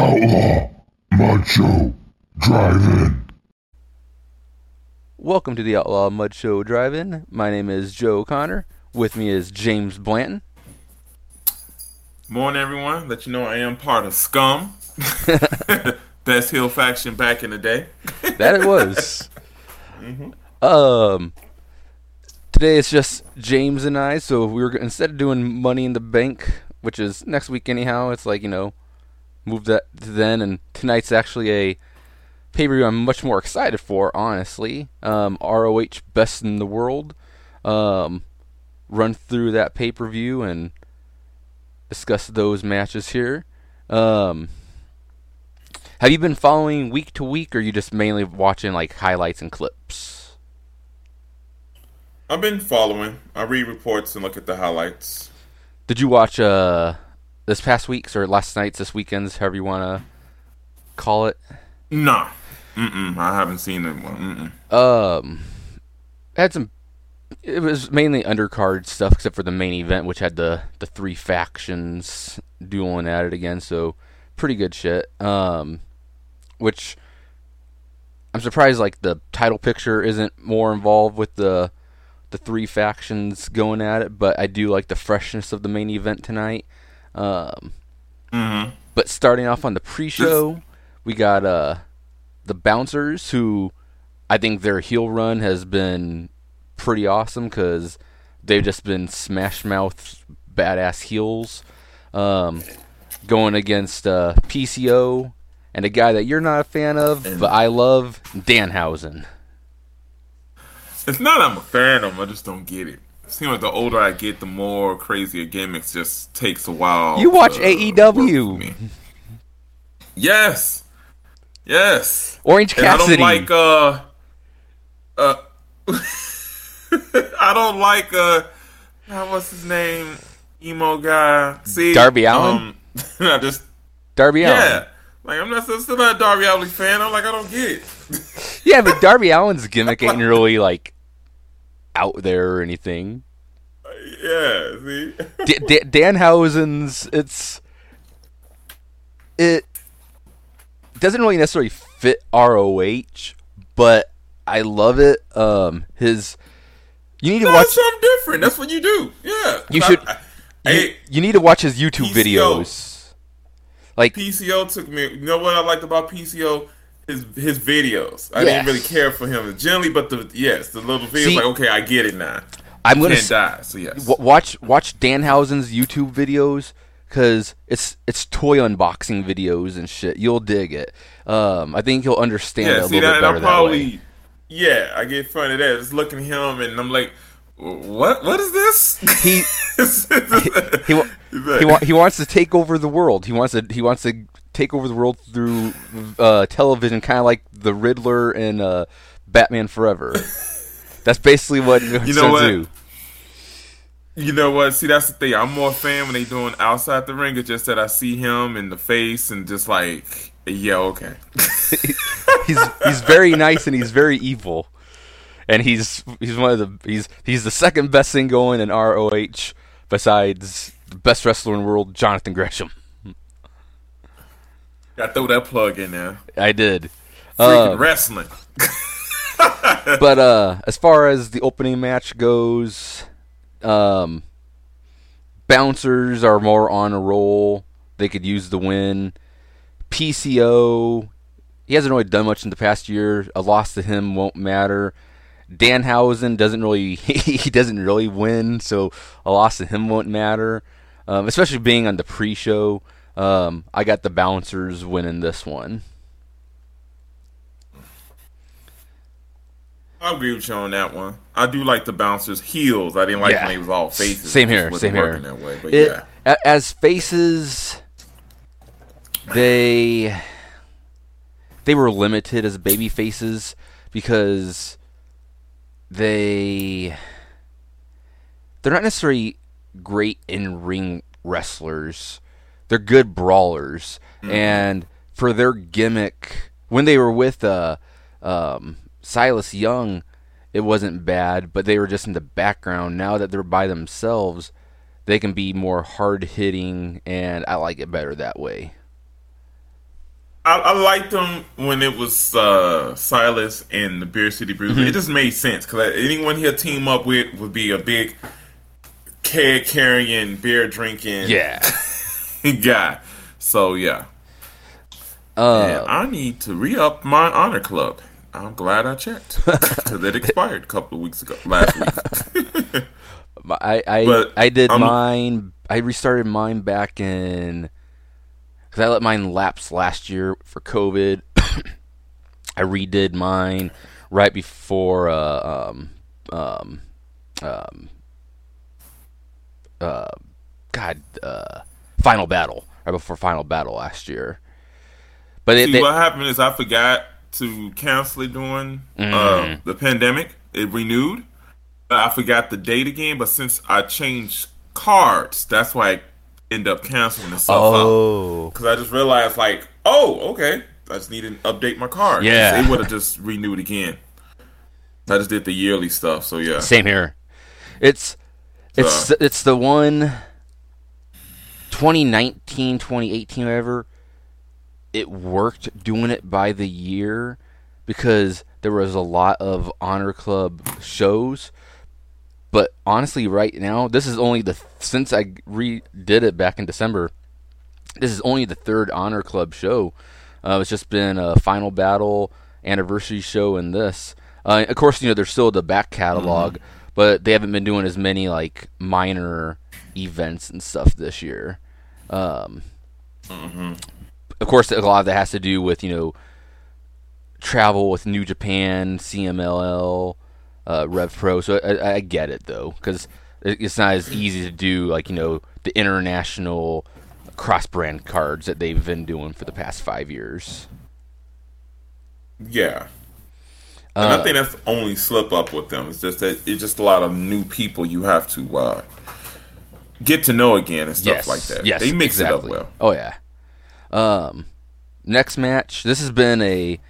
Outlaw Mud Show Drive-In. Welcome to the Outlaw Mud Show Drive-In. My name is Joe Connor. With me is James Blanton. Morning, everyone. Let you know I am part of Scum, best hill faction back in the day. That it was. Um, today it's just James and I. So we were instead of doing Money in the Bank, which is next week anyhow. It's like you know, move that to then. And tonight's actually a pay per view I'm much more excited for. Honestly, um, ROH Best in the World. Um, run through that pay per view and discuss those matches here. Um, have you been following week to week, or are you just mainly watching like highlights and clips? I've been following. I read reports and look at the highlights. Did you watch uh this past week's or last night's, this weekend's, however you want to call it? Nah. Mm-mm. I haven't seen it. Mm-mm. Um, had some. It was mainly undercard stuff, except for the main event, which had the the three factions dueling at it again. So pretty good shit. Um, which I'm surprised like the title picture isn't more involved with the the three factions going at it, but I do like the freshness of the main event tonight. Um, Mm-hmm. but starting off on the pre-show, we got uh the bouncers who I think their heel run has been pretty awesome because they've just been smash mouth badass heels. Um, going against uh, PCO and a guy that you're not a fan of, but I love, Danhausen. It's not I'm a fan of. I just don't get it. Seems like the older I get, the more crazier gimmicks just takes a while. You watch AEW. work for me. Yes. Yes. Orange And I don't like uh uh I don't like uh ah, what's his name? Emo guy. See Darby Allin? Um, I just Darby Allin. yeah. Allin. Like I'm not still still not a Darby Allin fan. I'm like I don't get it. Yeah, but Darby Allin's gimmick ain't really like out there or anything. yeah, see? D- D- Danhausen's it's it doesn't really necessarily fit ROH, but I love it. Um, his you need to No, watch something different. That's what you do. Yeah. You should- I- you, hey, you need to watch his YouTube PCO. videos. Like PCO took me. You know what I liked about PCO? His his videos. I Yes. didn't really care for him generally, but the yes, the little videos. See- like okay, I get it now. I'm gonna s- die. So yes. w- watch watch Danhausen's YouTube videos because it's it's toy unboxing videos and shit. You'll dig it. Um, I think you'll understand it a see little that, bit better that probably way. yeah, I get fun of that. Just looking at him and I'm like, what? What is this? He he he, wa- he wants to take over the world. He wants to he wants to take over the world through uh, television, kind of like the Riddler and uh, Batman Forever. That's basically what You know to what? do. You know what? See, that's the thing. I'm more fan when they doing outside the ring. It's just that I see him in the face and just like, yeah, okay. He's he's very nice and he's very evil, and he's he's one of the he's he's the second best thing going in ROH besides the best wrestler in the world, Jonathan Gresham. To throw that plug in there. I did. Freaking Uh, wrestling. but uh as far as the opening match goes um bouncers are more on a roll they could use the win pco he hasn't really done much in the past year a loss to him won't matter danhausen doesn't really he doesn't really win so a loss to him won't matter um, especially being on the pre-show um, i got the bouncers winning this one I agree with you on that one. I do like the bouncers' heels. I didn't like Yeah. when they was all faces. Same here, same here. That way. But It- yeah, as faces they they were limited as baby faces because they they're not necessarily great in ring wrestlers. They're good brawlers, and for their gimmick, when they were with uh, um, Silas Young, it wasn't bad, but they were just in the background. Now that they're by themselves, they can be more hard hitting, and I like it better that way. I, I liked them when it was uh, Silas and the Beer City Bruiser. Mm-hmm. It just made sense because anyone he'll team up with would be a big keg carrying, beer drinking Yeah. guy. So yeah, Uh, and I need to re up my honor club. I'm glad I checked because it expired a couple of weeks ago, last week. I I, But, I did um, mine. I restarted mine back in because I let mine lapse last year for COVID. I redid mine right before uh, um um um uh God uh final battle right before final battle last year. But it, See, they, what happened is I forgot to cancel it during Mm. uh, the pandemic. It renewed. I forgot the date again, but since I changed cards, that's why I end up canceling itself out. oh Because I just realized, like, oh, okay, I just need to update my card. Yeah. it would have just renewed again. I just did the yearly stuff, so yeah. Same here. It's it's So- it's the one 2019, 2018, whatever. It worked doing it by the year because there was a lot of honor club shows. But honestly, right now, this is only the since I redid it back in December. This is only the third honor club show. Uh, it's just been a final battle anniversary show and this. Uh, of course, you know there's still the back catalog, but they haven't been doing as many like minor events and stuff this year. Um, Of course, a lot of that has to do with you know travel with New Japan, CMLL, uh, Rev Pro. So I, I get it though, because it's not as easy to do like you know the international cross brand cards that they've been doing for the past five years. Yeah. And Uh, I think that's the only slip up with them. It's just that it's just a lot of new people you have to uh, get to know again and stuff yes, like that. Yes, they mix exactly. it up well. Oh yeah. Um, next match. This has been a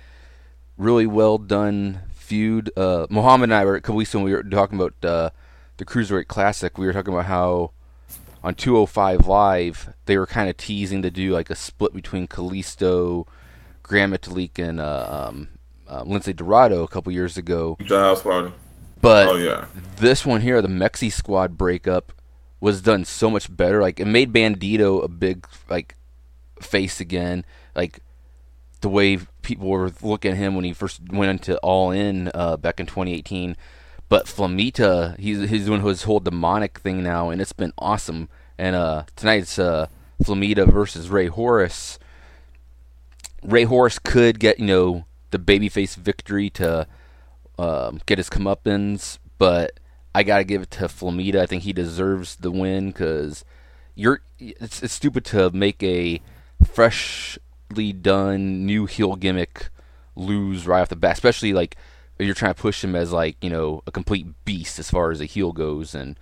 really well done feud. Uh, Mohammed and I were a couple weeks when we were talking about uh, the Cruiserweight Classic. We were talking about how on 205 Live they were kind of teasing to do like a split between Kalisto, Gran Metalik, and uh, um, uh, Lince Dorado a couple years ago. The house party. But Oh yeah. this one here, the Mexi Squad breakup, was done so much better. Like it made Bandito a big like face again. Like the way people were looking at him when he first went into All In uh, back in 2018. But Flamita, he's he's doing his whole demonic thing now, and it's been awesome. And uh, tonight's uh, Flamita versus Rey Horus. Rey Horus could get you know the babyface victory to um, get his comeuppance, but I gotta give it to Flamita. I think he deserves the win because you're. It's, it's stupid to make a freshly done new heel gimmick lose right off the bat, especially like you're trying to push him as like you know a complete beast as far as a heel goes, and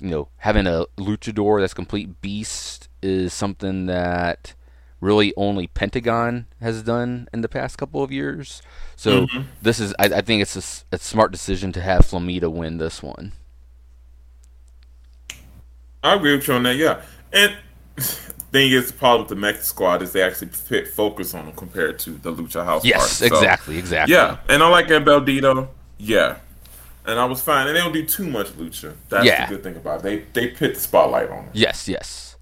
you know having a luchador that's complete beast is something that really only Pentagon has done in the past couple of years. So mm-hmm. this is, I, I think it's a smart decision to have Flamita win this one. I agree with you on that. Yeah, and thing is, the problem with the Mexican squad is they actually fit focus on them compared to the Lucha House. Yes, Party. So, exactly, exactly. Yeah, and I like Bandito. Yeah, and I was fine. And they don't do too much Lucha. That's Yeah. the good thing about it. They they put the spotlight on them. Yes, yes.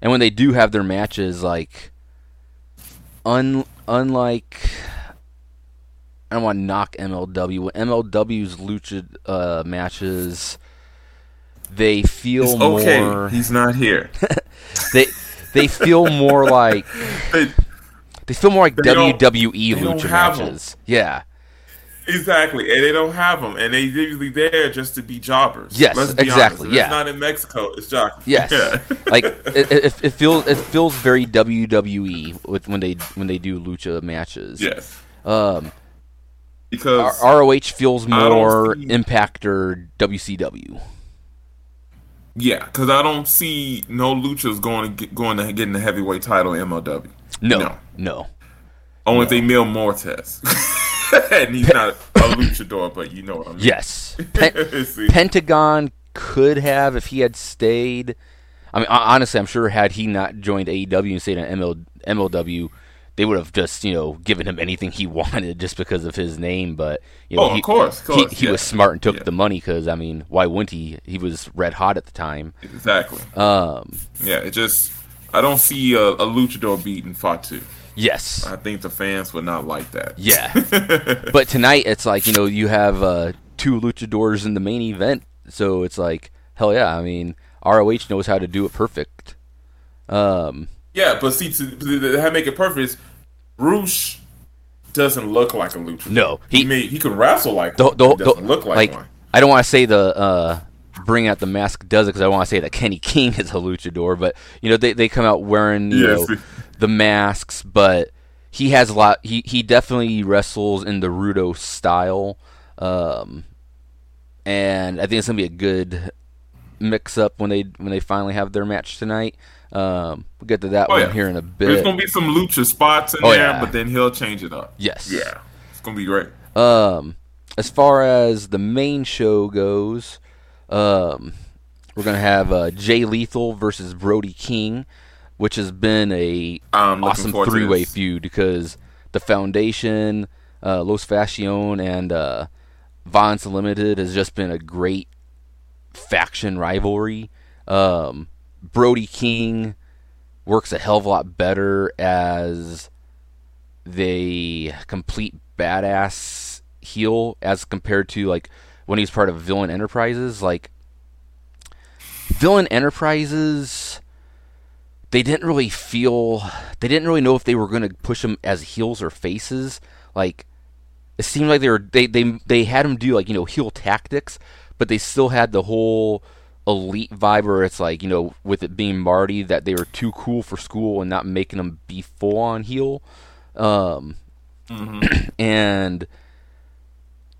And when they do have their matches, like, un unlike, I don't want to knock MLW. MLW's lucha uh, matches, they feel It's okay. more. He's not here. They they feel more like They- they feel more like WWE lucha matches. Yeah. Exactly, and they don't have them, and they usually there just to be jobbers. Yes, be exactly, Honest. Yeah. it's not in Mexico. It's jockey. Yes, Yeah. like it, it, it feels it feels very WWE with when they when they do lucha matches. yes, Um, because R- ROH feels more see- Impact or WCW. yeah, because I don't see no luchas going to get, going to getting the heavyweight title MLW. No, No. no. Only if they Mil Muertes. and he's not a luchador, but you know what I mean. Yes, Pen- Pentagon could have if he had stayed. I mean, honestly, I'm sure had he not joined AEW and stayed in ML- MLW, they would have just you know given him anything he wanted just because of his name. But you know, Oh, of he, course, of he, he yeah. was smart and took Yeah. the money because I mean, why wouldn't he? He was red hot at the time. Exactly. Um, Yeah, it just I don't see a, a luchador beating Fatu. Yes, I think the fans would not like that. yeah. but tonight it's like you know you have uh, two luchadors in the main event, so it's like hell yeah. I mean, ROH knows how to do it perfect. Um, Yeah, but see, to, to, to make it perfect, is Roosh doesn't look like a luchador. No, he he- he, may, he could wrestle like the, one. the, he doesn't look like, one. I don't want to say the uh, bring out the mask does it because I want to say that Kenny King is a luchador, but you know they, they come out wearing you Yes. know the masks, but he has a lot. He he definitely wrestles in the Rudo style, um, and I think it's gonna be a good mix up when they when they finally have their match tonight. Um, we'll get to that Oh, one yeah. here in a bit. There's gonna be some lucha spots in Oh, there, yeah. but then he'll change it up. Yes. Yeah, it's gonna be great. Um, as far as the main show goes, um, we're gonna have uh, Jay Lethal versus Brody King, which has been a I'm awesome three way feud because the Foundation, uh, Los Fascion, and uh, Violence Unlimited has just been a great faction rivalry. Um, Brody King works a hell of a lot better as the complete badass heel as compared to like when he's part of Villain Enterprises. Like Villain Enterprises, they didn't really feel they didn't really know if they were going to push them as heels or faces. Like it seemed like they were they they they had them do like you know heel tactics, but they still had the whole elite vibe where it's like you know with it being Marty that they were too cool for school and not making them be full on heel. Um, and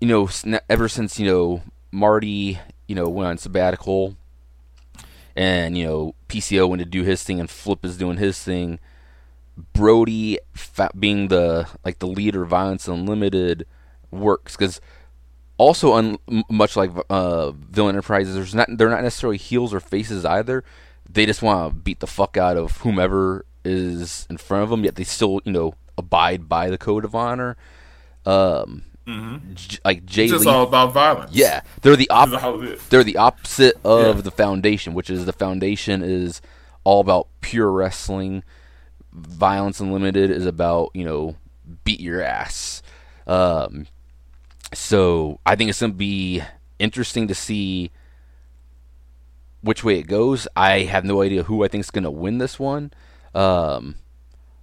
you know ever since you know Marty you know went on sabbatical and you know PCO went to do his thing and Flip is doing his thing. Brody being the like the leader of Violence Unlimited works because also un- much like uh, Villain Enterprises, there's not they're not necessarily heels or faces either. They just want to beat the fuck out of whomever is in front of them, yet they still you know abide by the code of honor. Um, J- like Jay It's just Lee, all about violence. yeah, they're the op- That's how it is. they're the opposite of Yeah. the foundation, which is the foundation is all about pure wrestling. Violence Unlimited is about you know beat your ass. Um, so I think it's gonna be interesting to see which way it goes. I have no idea who I think is gonna win this one. Um,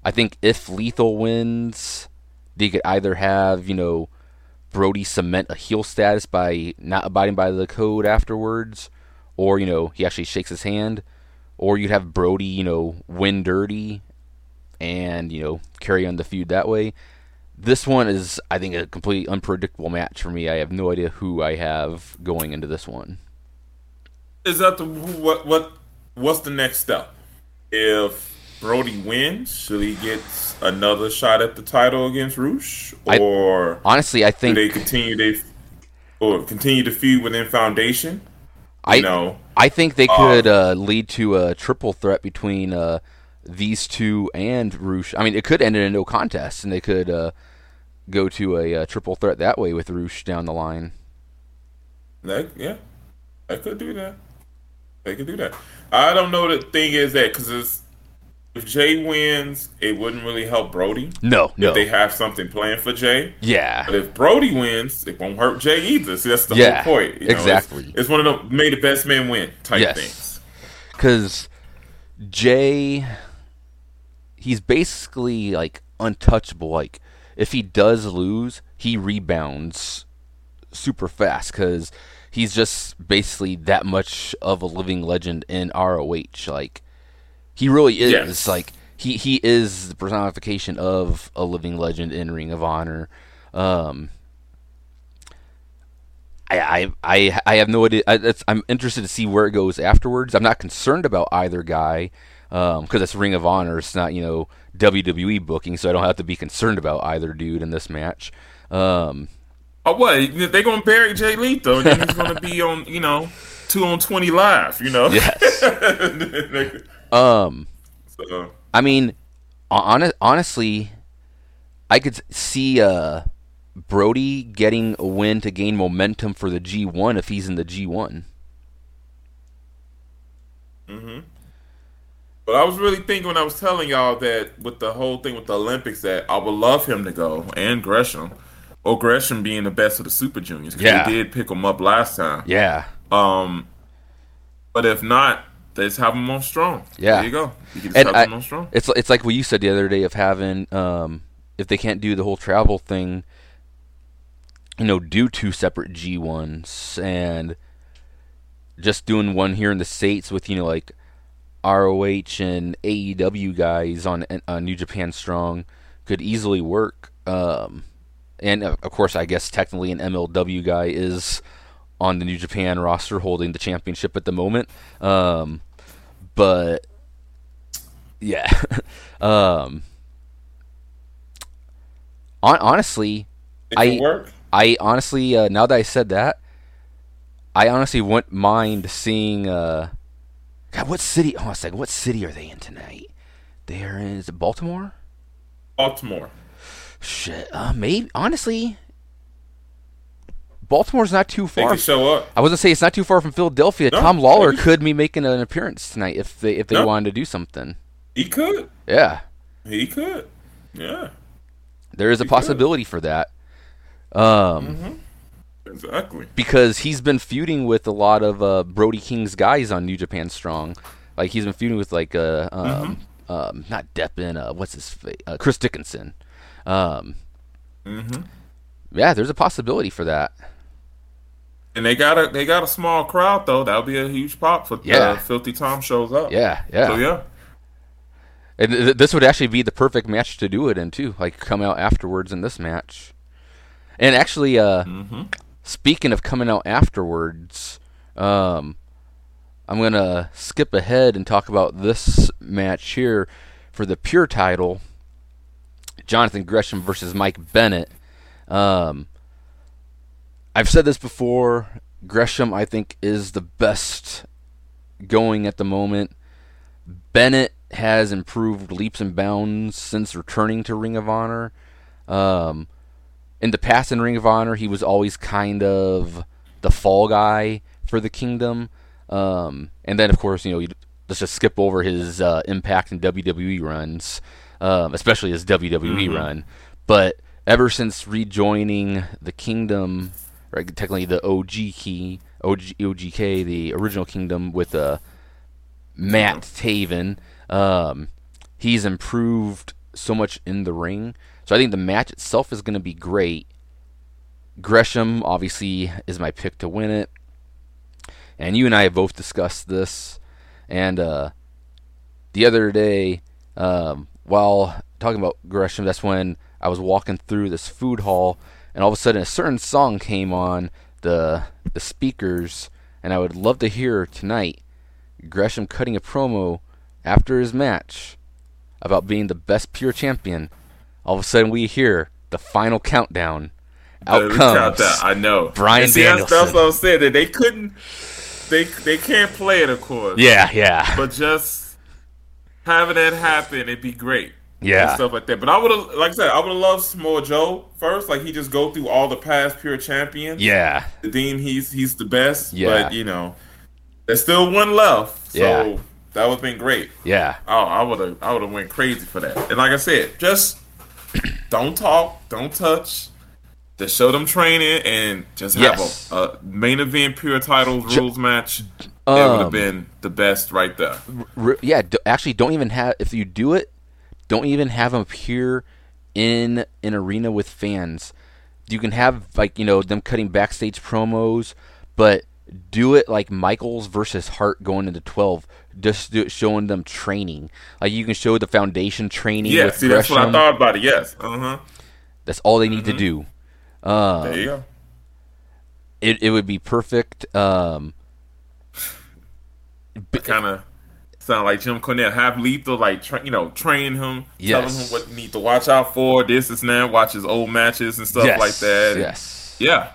I think if Lethal wins, they could either have you know Brody cement a heel status by not abiding by the code afterwards, or you know he actually shakes his hand, or you'd have Brody you know win dirty, and you know carry on the feud that way. This one is, I think, a completely unpredictable match for me. I have no idea who I have going into this one. Is that the what what what's the next step? If Brody wins, should he get another shot at the title against Roosh, I- or Honestly, I think they continue they or continue to feud within Foundation? I You know, I think they could uh, lead to a triple threat between uh, these two and Roosh. I mean, it could end in a no contest, and they could uh, go to a, uh triple threat that way with Roosh down the line. that yeah, they could do that. They could do that. I don't know. The thing is that because if Jay wins, it wouldn't really help Brody. No, no, If they have something planned for Jay, yeah, But if Brody wins, it won't hurt Jay either. See, that's the Yeah, whole point. you know, exactly. It's, it's one of the may the best man win type Yes. things. because Jay, he's basically like untouchable. Like if he does lose, he rebounds super fast because he's just basically that much of a living legend in ROH. Like he really is. Yes. Like he he is the personification of a living legend in Ring of Honor. Um, I, I, I, I have no idea. I, I'm interested to see where it goes afterwards. I'm not concerned about either guy because it's Ring of Honor. It's not you know WWE booking, so I don't have to be concerned about either dude in this match. Um, Oh, what? They're going to bury Jay Lethal, and then he's going to be on, you know, 2 on 20 live, you know? yes. um, so, I mean, hon- honestly, I could see uh, Brody getting a win to gain momentum for the G1 if he's in the G1. Mm-hmm. But I was really thinking when I was telling y'all that with the whole thing with the Olympics that I would love him to go and Gresham, or Gresham being the best of the Super Juniors. 'cause Yeah. they did pick him up last time. Yeah. Um, but if not, let's have them on strong. Yeah. there you go. You can just And have I- him on strong. It's it's like what you said the other day of having um, if they can't do the whole travel thing, you know, do two separate G ones and just doing one here in the states with you know like ROH and AEW guys on on New Japan Strong could easily work. Um, and uh, of course, I guess technically an MLW guy is on the New Japan roster holding the championship at the moment. Um, but yeah, um, hon- honestly, It I- work. I honestly, uh, now that I said that, I honestly wouldn't mind seeing. Uh, God, what city? Hold on a second. What city are they in tonight? They are in. Is it Baltimore? Baltimore. Shit. Uh, maybe. Honestly, Baltimore's not too They far. can show up. I was gonna say it's not too far from Philadelphia. No, Tom Lawlor maybe. could be making an appearance tonight if they if they No. wanted to do something. He could. Yeah, He could. Yeah. there is a He could. possibility for that. Um, Exactly. because he's been feuding with a lot of uh, Brody King's guys on New Japan Strong. Like he's been feuding with like uh, um, um, not Deppin, uh, what's his face, uh, Chris Dickinson. Um, hmm yeah, there's a possibility for that. And they got a they got a small crowd though. That'll be a huge pop for Yeah. uh, Filthy Tom shows up. Yeah, yeah. So yeah. And th- this would actually be the perfect match to do it in too. Like come out afterwards in this match. And actually, uh, hmm speaking of coming out afterwards, um, I'm gonna skip ahead and talk about this match here for the pure title. Jonathan Gresham versus Mike Bennett. Um, I've said this before. Gresham, I think, is the best going at the moment. Bennett has improved leaps and bounds since returning to Ring of Honor. Um, in the past in Ring of Honor, he was always kind of the fall guy for the Kingdom. Um, and then, of course, you know, you, let's just skip over his uh, Impact and WWE runs, um, especially his WWE Mhm. run. But ever since rejoining the Kingdom, or technically the OG key, OG, OGK, the original Kingdom with uh, Matt Taven, um, he's improved so much in the ring. So I think the match itself is going to be great. Gresham obviously is my pick to win it, and you and I have both discussed this. And uh, the other day, um, while talking about Gresham, that's when I was walking through this food hall, and all of a sudden a certain song came on the the speakers, and I would love to hear tonight Gresham cutting a promo after his match about being the best pure champion. All of a sudden, we hear the final countdown. Out comes countdown, I know. Bryan And see, that's, that's Danielson. what I'm saying. That they couldn't. They they can't play it, of course. yeah, yeah, But just having that happen, it'd be great. And yeah, stuff like that. But I would have, like I said, I would have loved Samoa Joe first. Like he just go through all the past pure champions. yeah, The Dean, he's he's the best. Yeah. But you know, there's still one left. So Yeah. that would have been great. yeah, Oh, I would have I would have went crazy for that. And like I said, just don't talk, don't touch. Just show them training and just Yes. have a, a main event pure titles Ju- rules match. it Um, would have been the best right there. R- yeah. D- actually, don't even have if you do it, don't even have them appear in an arena with fans. You can have like you know them cutting backstage promos, but do it like Michaels versus Hart going into twelve. Just do it, showing them training. Like you can show the foundation training. Yeah, see, that's what I thought about it. Yes. Uh huh. That's all they need to do. Um, There you go. it it would be perfect. Um, kind of sound like Jim Cornette, have lethal, like tra- you know, train him, telling him what you need to watch out for. This is now watch his old matches and stuff yes, like that. Yes, Yeah.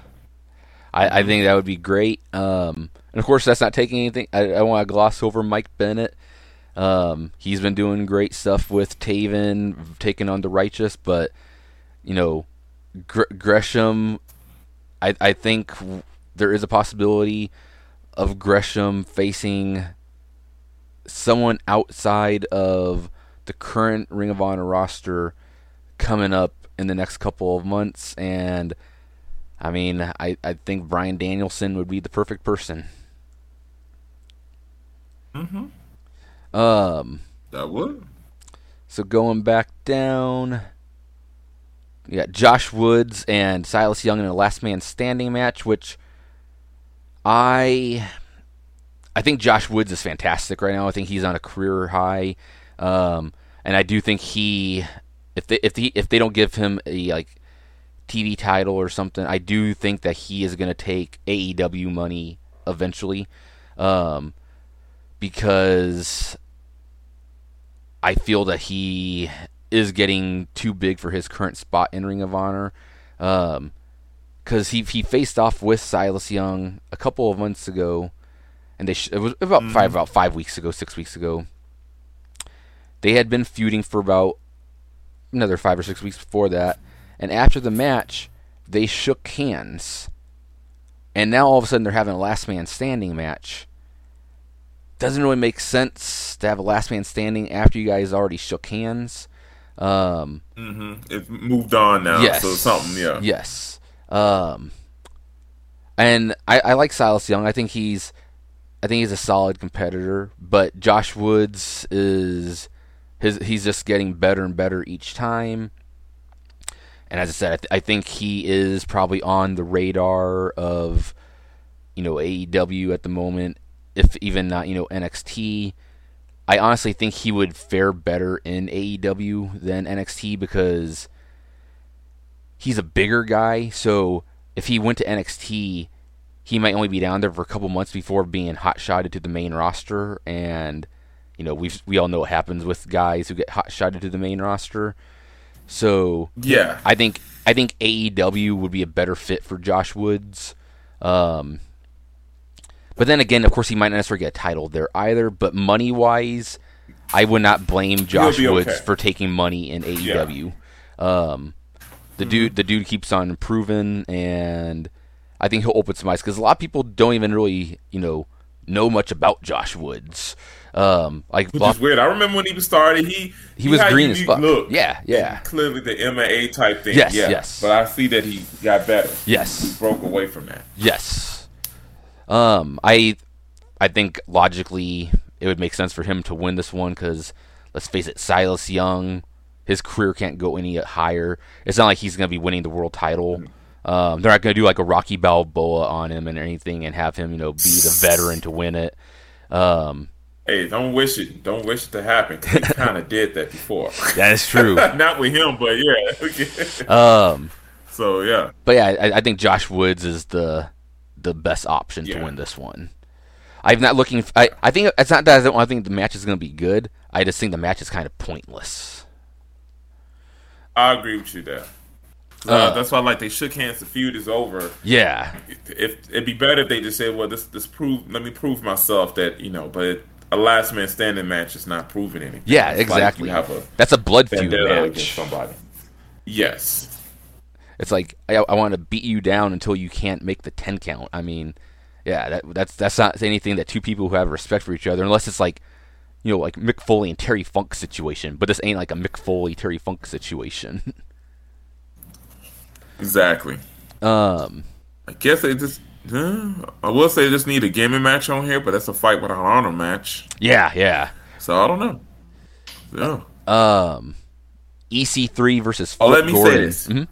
I, I think that would be great. Um, and of course, that's not taking anything. I, I want to gloss over Mike Bennett. Um, he's been doing great stuff with Taven, taking on the Righteous, but you know, Gr- Gresham. I I think there is a possibility of Gresham facing someone outside of the current Ring of Honor roster coming up in the next couple of months and I mean I, I think Bryan Danielson would be the perfect person. Mm-hmm. Um That would. so going back down you got Josh Woods and Silas Young in a last man standing match, which I I think Josh Woods is fantastic right now. I think he's on a career high, um, and I do think he, if they if they if they don't give him a like TV title or something, I do think that he is going to take AEW money eventually, um, because I feel that he is getting too big for his current spot in Ring of Honor. Um, because he he faced off with Silas Young a couple of months ago, and they sh- it was about five about five weeks ago, six weeks ago. They had been feuding for about another five or six weeks before that, and after the match, they shook hands, and now all of a sudden they're having a last man standing match. Doesn't really make sense to have a last man standing after you guys already shook hands. Um, Mm-hmm. It's moved on now. yes. So something, yeah. Yes. Um, and I, I like Silas Young. I think he's, I think he's a solid competitor. But Josh Woods is, his he's just getting better and better each time. And as I said, I, th- I think he is probably on the radar of, you know, AEW at the moment, if even not, you know, NXT. I honestly think he would fare better in AEW than NXT because he's a bigger guy. So if he went to NXT, he might only be down there for a couple months before being hot shotted to the main roster. And you know we we all know what happens with guys who get hot shotted to the main roster. So Yeah. I think I think AEW would be a better fit for Josh Woods. Um, but then again, of course, he might not necessarily get a title there either. But money wise, I would not blame Josh Woods okay. for taking money in AEW. Um, the dude, the dude keeps on improving, and I think he'll open some eyes because a lot of people don't even really, you know, know much about Josh Woods. Um, like Which is weird. I remember when he was started, he He was green as fuck. Look. Yeah, yeah. Clearly the MMA type thing. Yes, yeah. yes. But I see that he got better. yes, Broke away from that. Yes. Um, I, I think logically it would make sense for him to win this one because let's face it, Silas Young, his career can't go any higher. It's not like he's going to be winning the world title. Um, they're not going to do like a Rocky Balboa on him and anything and have him, you know, be the veteran to win it. Um, Hey, don't wish it. Don't wish it to happen. He kind of did that before. that is true. Not with him, but yeah. um, so yeah. But yeah, I, I think Josh Woods is the the best option to win this one. I'm not looking. I I think it's not that I don't I think the match is going to be good. I just think the match is kind of pointless. I agree with you there. Uh, that's why, like, they shook hands. The feud is over. Yeah, If it'd be better if they just said, "Well, this this prove. Let me prove myself that you know." But a last man standing match is not proving anything. yeah, It's like exactly. have a That's a blood feud vendetta against match. somebody. Yes. It's like I, I want to beat you down until you can't make the ten count. I mean, yeah, that, that's that's not anything that two people who have respect for each other, unless it's like, you know, like Mick Foley and Terry Funk situation. But this ain't like a Mick Foley Terry Funk situation. Exactly. um, I guess they just. uh, I will say they just need a gaming match on here, but that's a fight with without honor match. yeah, yeah. So I don't know. Yeah. Um, EC3 versus Oh, Flip let me say Gordon. this. Mhm.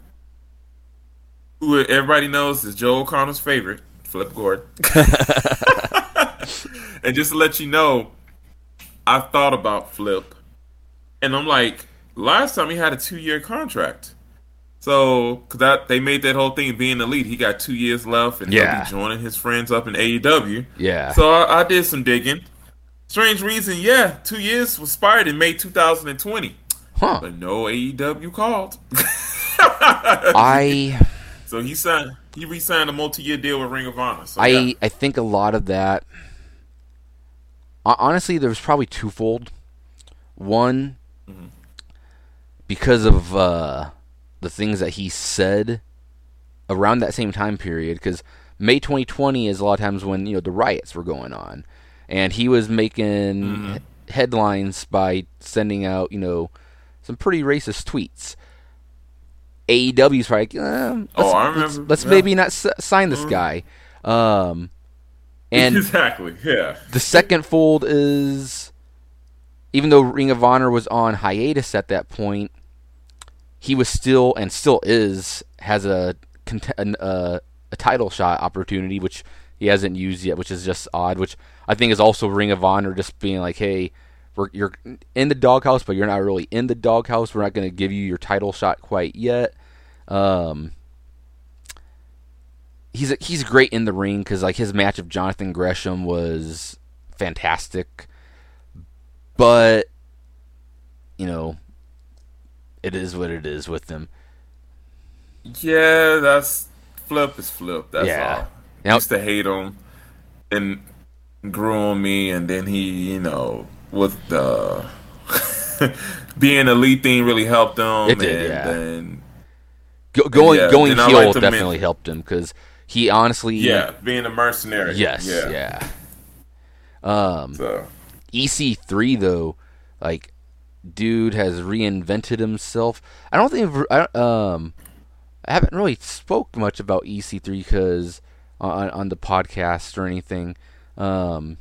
Who everybody knows is Joe O'Connor's favorite, Flip Gordon. and just to let you know, I thought about Flip, and I'm like, last time he had a two year contract. So, cause that they made that whole thing being elite, he got two years left, and Yeah. he'll be joining his friends up in AEW. Yeah. So I, I did some digging. Strange reason, yeah, two years was expired in May 2020, huh. but no AEW called. I So he signed. He re-signed a multi-year deal with Ring of Honor. So I yeah. I think a lot of that. Honestly, there was probably twofold. One, Mm-hmm. because of uh, the things that he said around that same time period because May 2020 is a lot of times when you know the riots were going on, and he was making Mhm. he- headlines by sending out you know some pretty racist tweets. AEW's probably like, eh, let's, Oh, I let's- let's Yeah. maybe not s- sign this Mhm. guy. Um, and exactly, yeah. the second fold is, even though Ring of Honor was on hiatus at that point, he was still and still is has a uh, a title shot opportunity, which he hasn't used yet, which is just odd. Which I think is also Ring of Honor just being like, hey, you're in the doghouse, but you're not really in the doghouse. We're not going to give you your title shot quite yet. Um, he's he's great in the ring because like his match of Jonathan Gresham was fantastic, but you know, it is what it is with them. Yeah, that's flip is flip. That's Yeah. all. Now- Used to hate him and grew on me, and then he, you know, with the being elite thing really helped him. It did, and yeah. then Go, going Yeah, going heel like the men- definitely helped him because he honestly, yeah, being a mercenary. yes, yeah. yeah. Um, So EC3 though, like, dude has reinvented himself. I don't think I um, I haven't really spoke much about EC3 because on on the podcast or anything. Um,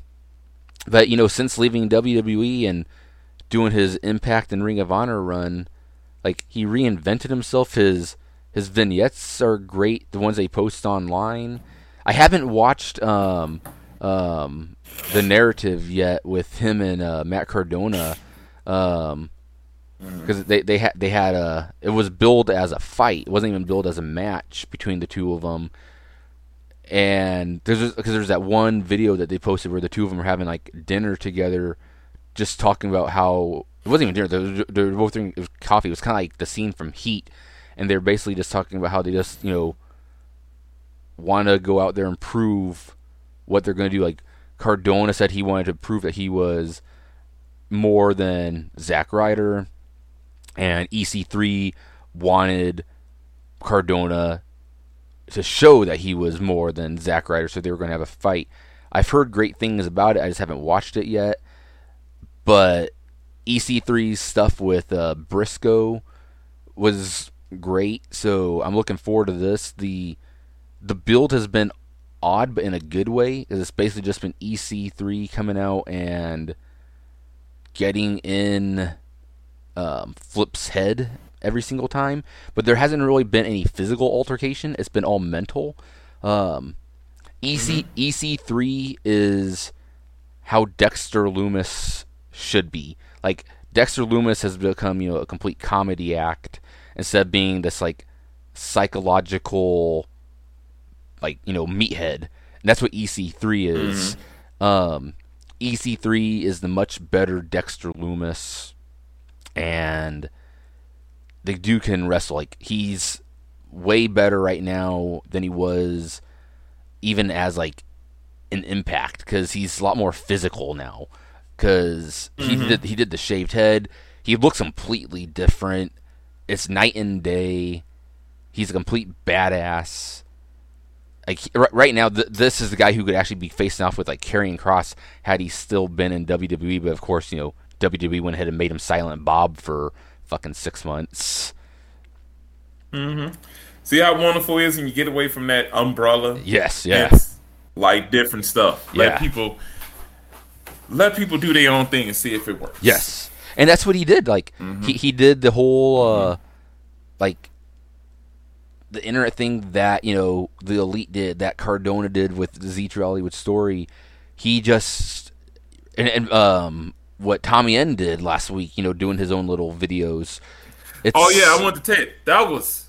but you know, since leaving WWE and doing his Impact and Ring of Honor run, like he reinvented himself. His his vignettes are great. The ones they post online. I haven't watched um, um, the narrative yet with him and uh, Matt Cardona, Um, mm-hmm. because they they had they had a it was billed as a fight. It wasn't even billed as a match between the two of them. And there's because there's that one video that they posted where the two of them are having like dinner together, just talking about how it wasn't even dinner. They were, they were both drinking it was coffee. It was kind of like the scene from Heat, and they're basically just talking about how they just you know want to go out there and prove what they're going to do. Like Cardona said he wanted to prove that he was more than Zack Ryder, and EC3 wanted Cardona to show that he was more than Zack Ryder, so they were going to have a fight. I've heard great things about it. I just haven't watched it yet. But EC3's stuff with uh, Briscoe was great, so I'm looking forward to this. the The build has been odd, but in a good way. It's basically just been EC3 coming out and getting in um, Flip's head every single time, but there hasn't really been any physical altercation. It's been all mental. Um, EC EC3 is how Dexter Lumis should be. Like Dexter Lumis has become, you know, a complete comedy act instead of being this like psychological like, you know, meathead. And that's what EC3 is. Um EC3 is the much better Dexter Lumis and the dude can wrestle like he's way better right now than he was even as like an impact because he's a lot more physical now because he mm-hmm. did he did the shaved head. He looks completely different. It's night and day. He's a complete badass like right now th- this is the guy who could actually be facing off with like Karrion Kross had he still been in WWE but of course you know WWE went ahead and made him Silent Bob for fucking six months see how wonderful it is when you get away from that umbrella. yes yes. Like different stuff. Yeah. Let people let people do their own thing and see if it works. Yes, and that's what he did. Like he he did the whole uh, like the internet thing that you know the elite did, that Cardona did with the Z True Hollywood story. He just and, and um what Tommy End did last week. You know, doing his own little videos. It's, Oh yeah, I want to tell you that was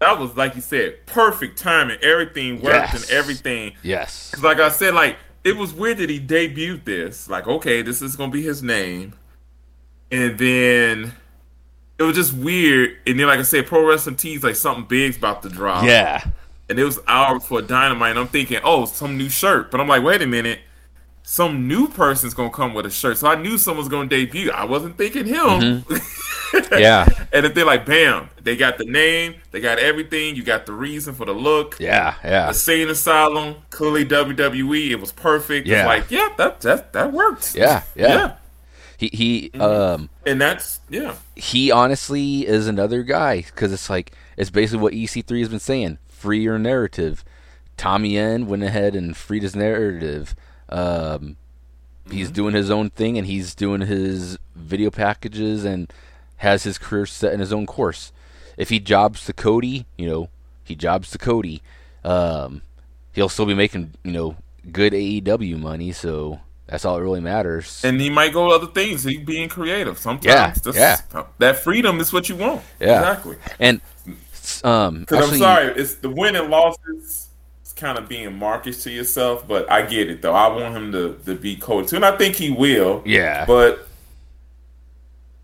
that was like you said, perfect timing. Everything worked Yes. and everything. yes, 'Cause like I said, like it was weird that he debuted this. Like, okay, this is gonna be his name, and then it was just weird. And then, like I said, pro wrestling tees like something big's about to drop. yeah, and it was hours for dynamite. And I'm thinking, oh, some new shirt. But I'm like, wait a minute. Some new person's gonna come with a shirt, so I knew someone's gonna debut. I wasn't thinking him. Mm-hmm. Yeah. and if they're like, bam, they got the name, they got everything, you got the reason for the look. Yeah, yeah. The scene asylum, clearly WWE, it was perfect. Yeah. It's like, yeah, that that that worked. Yeah, yeah. Yeah. He he Mm-hmm. um And that's yeah. he honestly is another guy because it's like it's basically what EC3 has been saying: free your narrative. Tommy End went ahead and freed his narrative. Um, He's doing his own thing and he's doing his video packages and has his career set in his own course. If he jobs to Cody, you know, he jobs to Cody. Um, he'll still be making you know good AEW money, so that's all that really matters. And he might go other things. He's being creative. Sometimes Yeah, yeah. that freedom is what you want. Yeah. Exactly. and um, Because I'm sorry, it's the win and losses. It's kind of being markish to yourself, but I get it though. I want him to to be Cody too, and I think he will. Yeah. But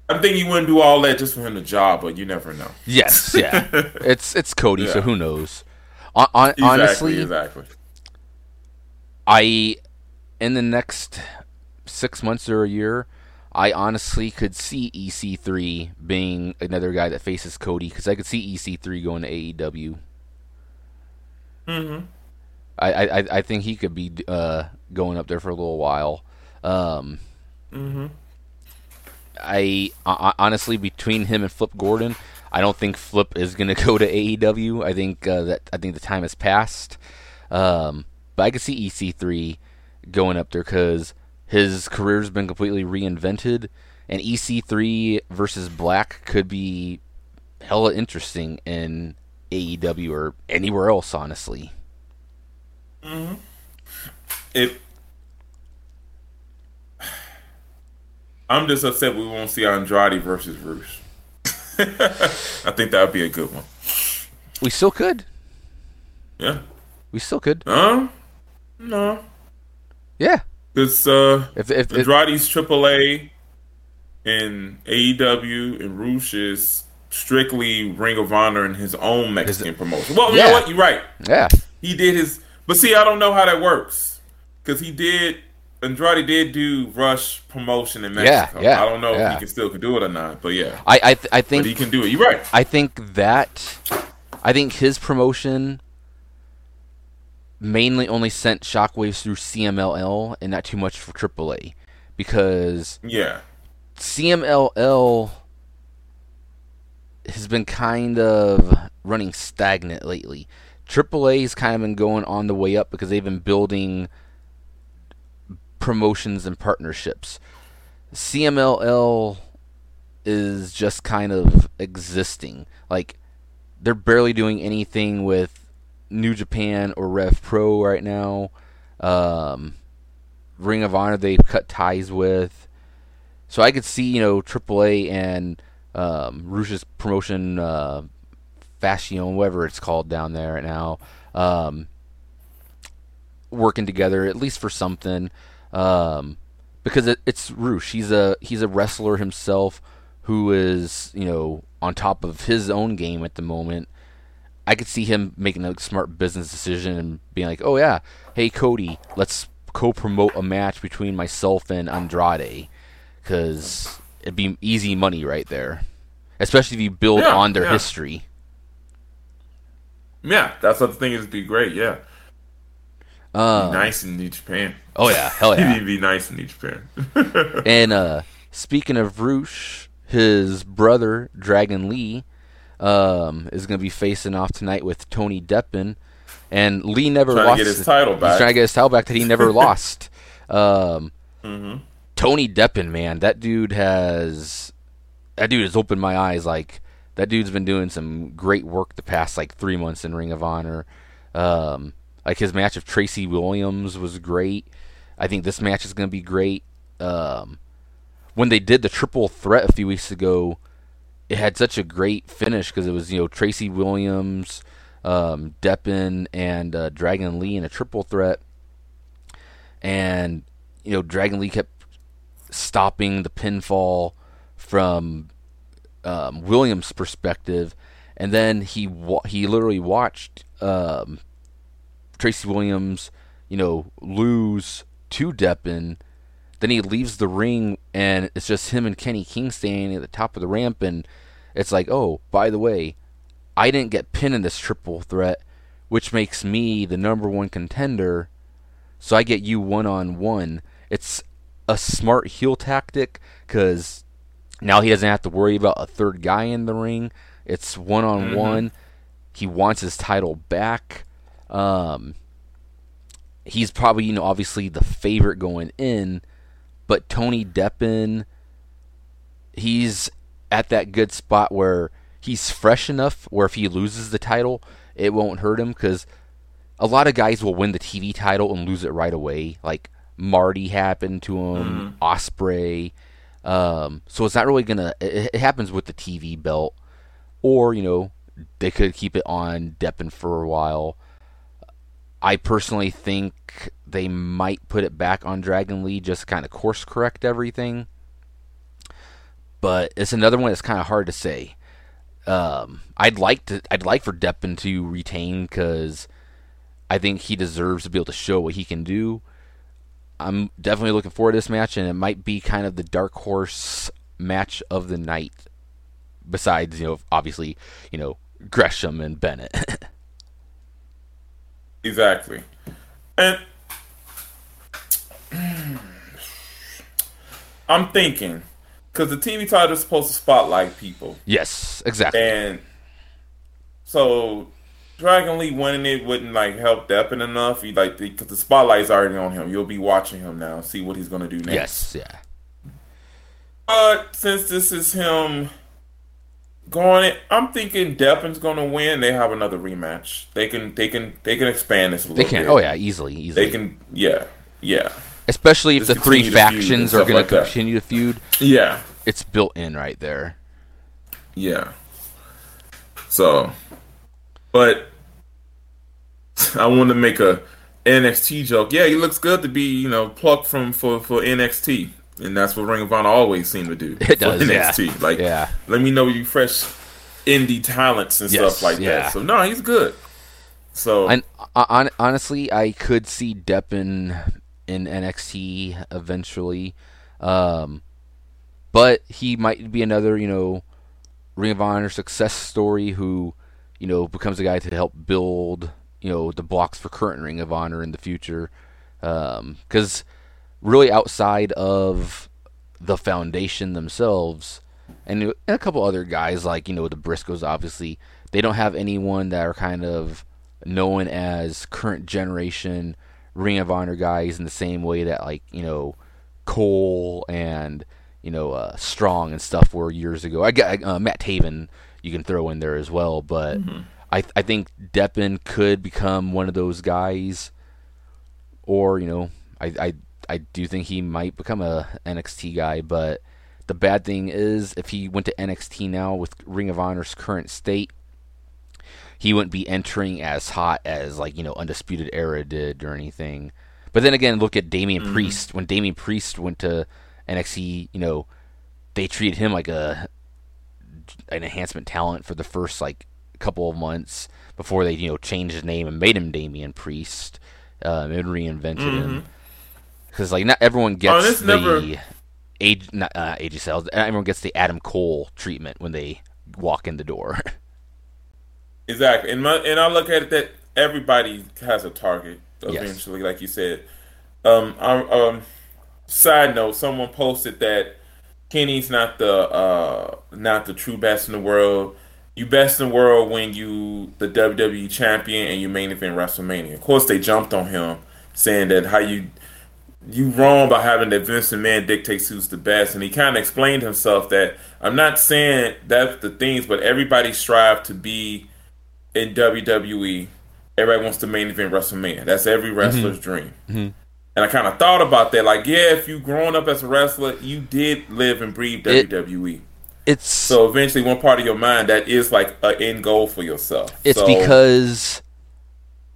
I think he wouldn't do all that just for him to job. But you never know. Yes, yeah. it's it's Cody, so who knows? On, on, Exactly. honestly, exactly. I in the next six months or a year, I honestly could see EC3 being another guy that faces Cody because I could see EC3 going to AEW. Mm-hmm. I, I I- think he could be uh, going up there for a little while. Um, Mm-hmm. I, I honestly between him and Flip Gordon, I don't think Flip is going to go to AEW. I think uh, that I think the time has passed. Um, but I could see EC3 going up there because his career's been completely reinvented, and EC3 versus Black could be hella interesting in AEW or anywhere else, honestly. It. I'm just upset we won't see Andrade versus Rush. I think that would be a good one. We still could. Yeah. We still could. Uh, no. Yeah. It's uh If if, if Andrade's AAA and AEW and Rush is strictly Ring of Honor and his own Mexican promotion. Well, you know what? You're right. yeah. He did his, but see, I don't know how that works because he did. Andrade did do Rush promotion in Yeah, Mexico. yeah, I don't know yeah. if he can still can do it or not, but yeah, I I, th- I think but he can do it. You're right. I think that I think his promotion mainly only sent shockwaves through CMLL and not too much for AAA because Yeah, CMLL has been kind of running stagnant lately. AAA has kind of been going on the way up because they've been building promotions and partnerships. CMLL is just kind of existing. Like they're barely doing anything with New Japan or Rev Pro right now. Um, Ring of Honor they've cut ties with. So I could see, you know, AAA and um, Rush's promotion, uh, Fashion, whatever it's called down there right now, um, working together at least for something. Um, because it, it's Rush. He's a he's a wrestler himself who is, you know, on top of his own game at the moment. I could see him making a smart business decision and being like, "Oh yeah, hey Cody, let's co-promote a match between myself and Andrade." because it'd be easy money right there, especially if you build Yeah, on their yeah. history. yeah, that's what the thing is. Be great. Yeah, be Um, nice in New Japan. Oh yeah, hell yeah! to be nice in New Japan. and uh, speaking of Rush, his brother Dragon Lee um, is going to be facing off tonight with Tony Deppen, and Lee never Trying to lost. get his title back. He's trying to get his title back that he never lost. Um, hmm Tony Deppen, man, that dude has that dude has opened my eyes. Like that dude's been doing some great work the past like three months in Ring of Honor. Um, like his match of Tracy Williams was great. I think this match is going to be great. Um, when they did the triple threat a few weeks ago, it had such a great finish because it was you know Tracy Williams, um, Deppen, and uh, Dragon Lee in a triple threat, and you know Dragon Lee kept stopping the pinfall from um, Williams' perspective, and then he wa- he literally watched um, Tracy Williams, you know, lose to Deppen, Then he leaves the ring, and it's just him and Kenny King standing at the top of the ramp, and it's like, oh, by the way, I didn't get pinned in this triple threat, which makes me the number one contender. So I get you one on one. It's a smart heel tactic because now he doesn't have to worry about a third guy in the ring. It's one on one. He wants his title back. Um, he's probably, you know, obviously the favorite going in, but Tony Deppen, he's at that good spot where he's fresh enough where if he loses the title, it won't hurt him because a lot of guys will win the TV title and lose it right away. Like Marty happened to him, Ospreay. Um, so it's not really gonna. It, it happens with the TV belt, or you know, they could keep it on Deppen for a while. I personally think they might put it back on Dragon Lee just to kind of course correct everything. But it's another one that's kind of hard to say. Um, I'd like to, I'd like for Deppen to retain because I think he deserves to be able to show what he can do. I'm definitely looking forward to this match, and it might be kind of the dark horse match of the night. Besides, you know, obviously, you know, Gresham and Bennett. Exactly. And I'm thinking, because the TV title is supposed to spotlight people. yes, exactly. And so Dragon Lee winning it wouldn't like help Deppen enough. He like because the spotlight's already on him. You'll be watching him now, see what he's gonna do next. yes, yeah. But since this is him going it, I'm thinking Deppen's gonna win. They have another rematch. They can they can they can expand this a They little can. bit. Oh yeah, easily, easily. They can yeah. Yeah. Especially if Just the three continue to feud and factions are going like to continue to feud. Yeah. It's built in right there. Yeah. So, but I want to make a NXT joke. Yeah, he looks good to be, you know, plucked from for for NXT, and that's what Ring of Honor always seem to do. It does, yeah. NXT. Like, Yeah. let me know you fresh indie talents and Yes, stuff like yeah. that. So no, he's good. So And uh, hon- honestly, I could see Deppen in NXT eventually, um, but he might be another, you know, Ring of Honor success story who, you know, becomes a guy to help build, you know, the blocks for current Ring of Honor in the future. Because really, outside of the foundation themselves, and a couple other guys like you know the Briscoes, obviously, they don't have anyone that are kind of known as current generation Ring of Honor guys in the same way that like you know Cole and you know uh, Strong and stuff were years ago. I got uh, Matt Taven you can throw in there as well, but I I think Deppen could become one of those guys, or you know I I I do think he might become a NXT guy, but the bad thing is if he went to NXT now with Ring of Honor's current state, he wouldn't be entering as hot as like you know Undisputed Era did or anything. But then again, look at Damian Priest. When Damian Priest went to NXT, you know, they treated him like a an enhancement talent for the first like couple of months before they you know changed his name and made him Damian Priest um, and reinvented him. Because like not everyone gets this the never- age not uh, AJ Styles. Everyone gets the Adam Cole treatment when they walk in the door. Exactly, and my, and I look at it that everybody has a target Yes. eventually, like you said. Um, I, um, side note: someone posted that Kenny's not the uh not the true best in the world. You best in the world when you the WWE champion and you main event WrestleMania. Of course, they jumped on him saying that how you you wrong by having that Vince McMahon dictates who's the best, and he kind of explained himself that I'm not saying that's the things, but everybody strive to be in WWE. Everybody wants to main event WrestleMania. That's every mm-hmm. wrestler's dream. Mm-hmm. And I kind of thought about that, like, yeah, if you growing up as a wrestler, you did live and breathe It- WWE. It's So eventually, one part of your mind that is like an end goal for yourself. It's So- because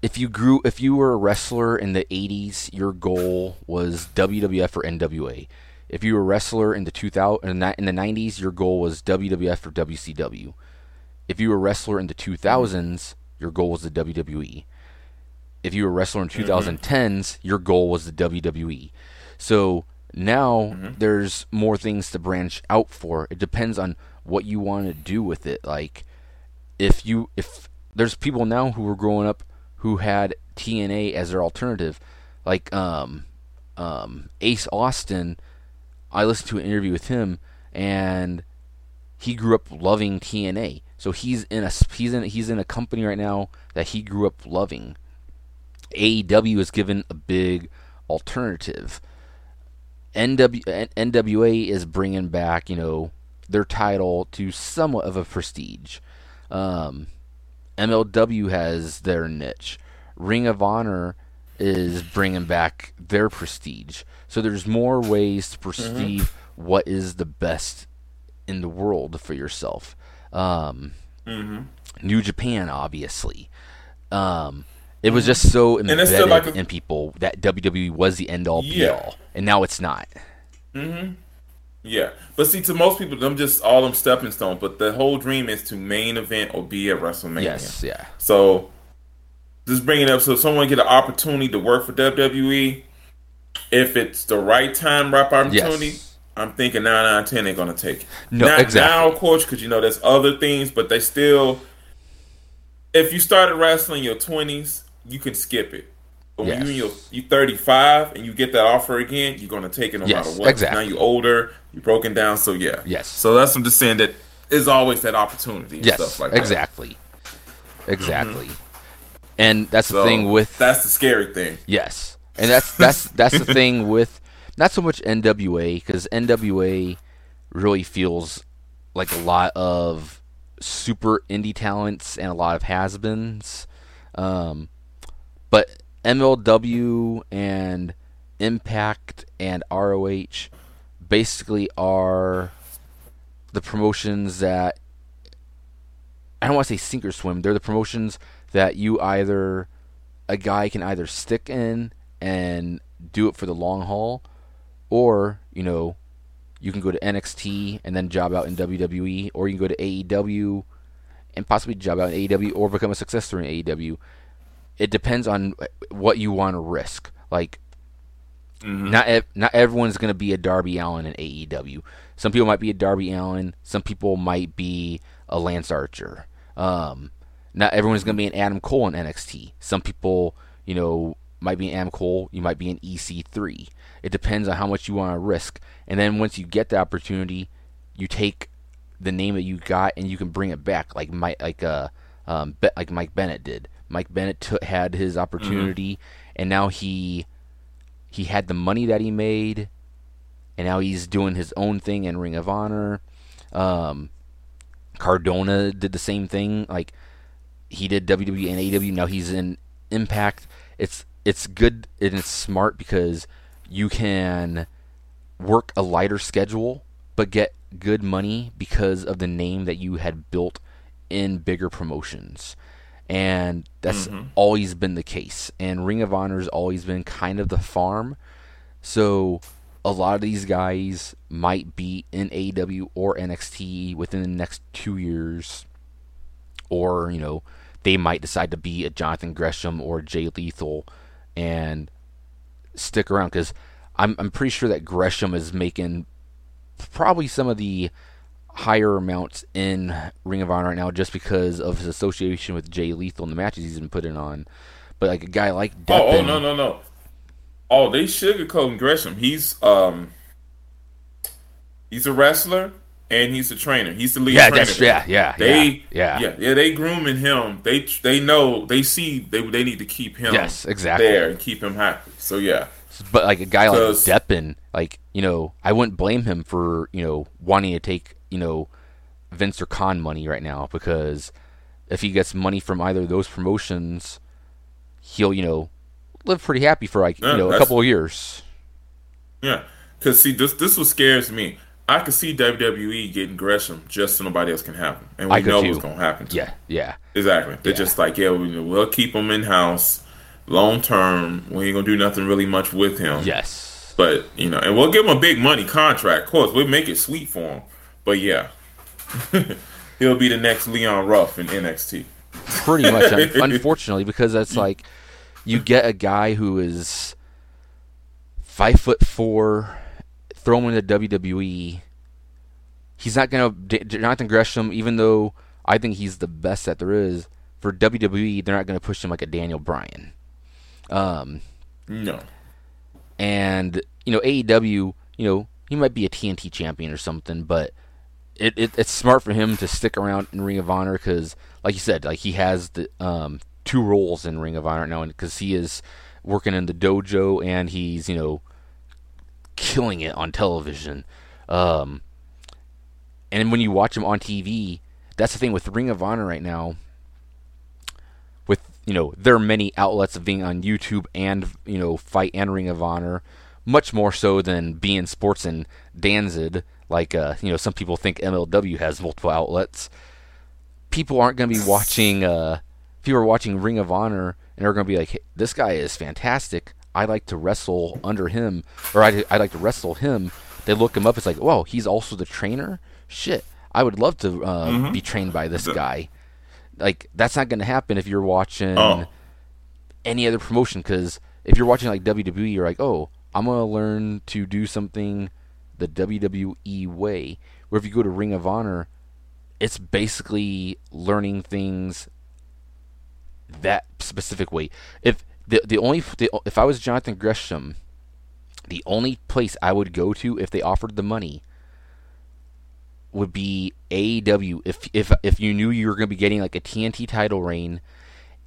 if you grew if you were a wrestler in the 80s, your goal was WWF or NWA. If you were a wrestler in the 2000 in the 90s, your goal was WWF or WCW. If you were a wrestler in the 2000s, your goal was the WWE. If you were a wrestler in 2010s, your goal was the WWE. So Now Mm-hmm. there's more things to branch out for. It depends on what you want to do with it. Like if you if there's people now who were growing up who had TNA as their alternative, like um um Ace Austin. I listened to an interview with him and he grew up loving TNA. So he's in a he's in he's in a company right now that he grew up loving. AEW is given a big alternative. NW, NWA is bringing back, you know, their title to somewhat of a prestige. Um, MLW has their niche. Ring of Honor is bringing back their prestige. So there's more ways to perceive what is the best in the world for yourself. Um, New Japan, obviously. Um, it was just so embedded like a- in people that WWE was the end all be Yeah. all, and now it's not. Hmm. Yeah, but see, to most people, them just all them stepping stones. But the whole dream is to main event or be at WrestleMania. Yes, yeah, So, just bringing up so someone get an opportunity to work for WWE. If it's the right time, right opportunity, Yes. I'm thinking nine out of ten they're gonna take. it. No, now, exactly. Now, of course, because you know there's other things, but they still. If you started wrestling in your 20s, you can skip it. But when Yes. you in your you 35 and you get that offer again, you're gonna take it no Yes, matter what. exactly. Now you're older, you're broken down, so yeah. Yes. So that's what I'm just saying that is always that opportunity. And yes, stuff like that. exactly, exactly. Mm-hmm. And that's the thing with that's the scary thing. Yes, and that's that's that's the thing with not so much NWA because NWA really feels like a lot of super indie talents and a lot of has-beens, um, but MLW and Impact and ROH basically are the promotions that I don't want to say sink or swim. They're the promotions that you either a guy can either stick in and do it for the long haul, or you know, you can go to NXT and then job out in WWE, or you can go to AEW and possibly job out in AEW or become a success story in AEW. It depends on what you want to risk. Like, not ev- not everyone's going to be a Darby Allin in AEW. Some people might be a Darby Allin. Some people might be a Lance Archer. Um, not everyone's going to be an Adam Cole in NXT. Some people, you know, might be an Adam Cole. You might be an EC3. It depends on how much you want to risk. And then once you get the opportunity, you take the name that you got and you can bring it back, like Mike, like uh, um, like Mike Bennett did. Mike Bennett took had his opportunity, and now he he had the money that he made, and now he's doing his own thing in Ring of Honor. Um, Cardona did the same thing. Like he did WWE and AEW. Now he's in Impact. It's it's good and it's smart because you can work a lighter schedule but get good money because of the name that you had built in bigger promotions. And that's mm-hmm. always been the case. And Ring of Honor's always been kind of the farm. So a lot of these guys might be in AEW or NXT within the next two years. Or, you know, they might decide to be a Jonathan Gresham or Jay Lethal and stick around because I'm, I'm pretty sure that Gresham is making probably some of the higher amounts in Ring of Honor right now just because of his association with Jay Lethal and the matches he's been putting on. But like a guy like Oh, oh no no no. Oh, they sugarcoating Gresham. He's um he's a wrestler and he's the trainer. He's the lead yeah, trainer. that's yeah, yeah, They yeah, yeah, yeah they grooming him. They they know they see they they need to keep him Yes, exactly. there and keep him happy. So yeah. But like a guy like Deppen, like you know, I wouldn't blame him for you know wanting to take you know Vince or Khan money right now because if he gets money from either of those promotions, he'll you know live pretty happy for like Yeah, you know a couple of years. Yeah, because see, this this what scares me. I could see WWE getting Gresham just so nobody else can have him, and we I know too. what's gonna happen. To him. Yeah, yeah, exactly. They're Yeah. just like, yeah, we, we'll keep him in house long term. We ain't gonna do nothing really much with him. yes, but you know, and we'll give him a big money contract. Of course, we'll make it sweet for him. But yeah, he'll be the next Leon Ruff in NXT. pretty much. unfortunately, because that's like you get a guy who is five foot four throw him into WWE. He's not gonna Jonathan Gresham, even though I think he's the best that there is for WWE. They're not gonna push him like a Daniel Bryan. Um, no. And you know AEW, you know he might be a TNT champion or something, but it, it it's smart for him to stick around in Ring of Honor because, like you said, like he has the um, two roles in Ring of Honor now, because he is working in the dojo and he's you know killing it on television. Um, and when you watch him on TV, that's the thing with Ring of Honor right now. With you know, there are many outlets of being on YouTube and you know, FITE and Ring of Honor, much more so than being Sports and Danzig. Like uh, you know, some people think MLW has multiple outlets. People aren't going to be watching. Uh, people are watching Ring of Honor and are going to be like, hey, "This guy is fantastic. I like to wrestle under him, or I I like to wrestle him." They look him up. It's like, "Whoa, he's also the trainer." Shit, I would love to uh, mm-hmm. be trained by this guy. Like that's not going to happen if you're watching oh. any other promotion. Because if you're watching like WWE, you're like, "Oh, I'm going to learn to do something." the WWE way. Where if you go to Ring of Honor, it's basically learning things that specific way. If the the only the, if I was Jonathan Gresham, the only place I would go to if they offered the money would be AEW. If if if you knew you were going to be getting like a TNT title reign,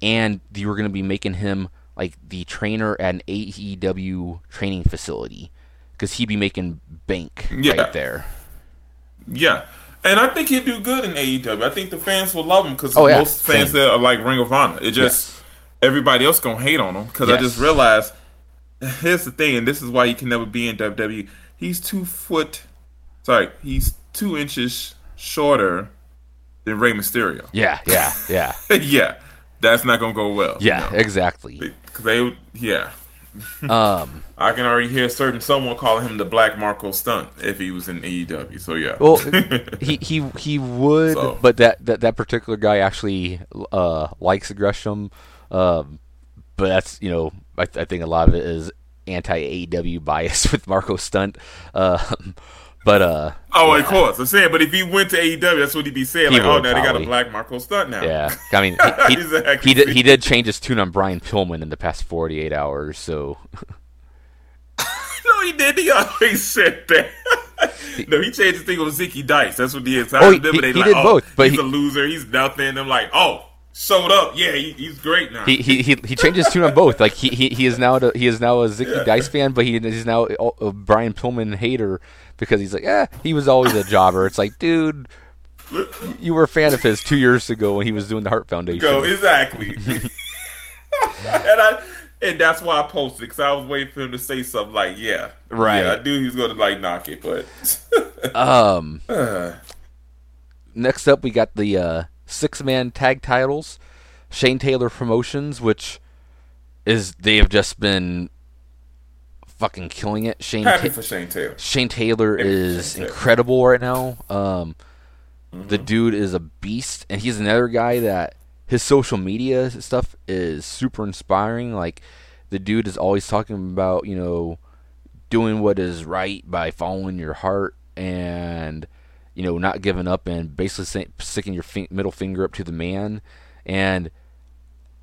and you were going to be making him like the trainer at an AEW training facility, because he'd be making bank yeah. right there. Yeah. And I think he'd do good in AEW. I think the fans will love him because oh, yeah. most fans there are like Ring of Honor. It just yes. Everybody else gonna hate on him because yes. I just realized here's the thing, and this is why he can never be in WWE. He's two foot, sorry, he's two inches shorter than Rey Mysterio. Yeah, yeah, yeah, yeah. That's not gonna go well. Yeah, you know? exactly. Because they, yeah. Um, I can already hear certain someone calling him the Black Marko Stunt if he was in AEW. So yeah. Well, he he he would, so. but that, that that particular guy actually uh, likes Gresham. Um, but that's you know I, I, think a lot of it is anti AEW bias with Marko Stunt. Uh, but uh, oh, yeah. of course, I'm saying. But if he went to AEW, that's what he'd be saying. He like, oh, now probably. they got a black Marko Stunt now. Yeah, I mean, he, he, exactly. he, did he did change his tune on Brian Pillman in the past 48 hours. So, no, he did. He always said that. no, he changed his thing with Zicky Dice. That's what he is. I oh, he, he like, did oh, both. But he's he, a loser. He's nothing. I'm like, oh, showed up. Yeah, he, he's great now. He he he, he changed his tune on both. Like he, he, he is now a, he is now a Zicky yeah. Dice fan, but he he's now a, a Brian Pillman hater because he's like, eh, he was always a jobber. It's like, dude, you were a fan of his two years ago when he was doing the Heart Foundation. Go exactly. and I and that's why I posted because I was waiting for him to say something like, "Yeah, right." Yeah, I knew he was going to like knock it, but um. next up, we got the uh, six man tag titles, Shane Taylor Promotions, which is they have just been fucking killing it. Shane Happy Ta- for Shane Taylor. Shane Taylor Happy is Shane incredible right now. Um, mm-hmm. The dude is a beast, and he's another guy that his social media stuff is super inspiring. Like the dude is always talking about you know doing what is right by following your heart and you know not giving up and basically sticking your middle finger up to the man and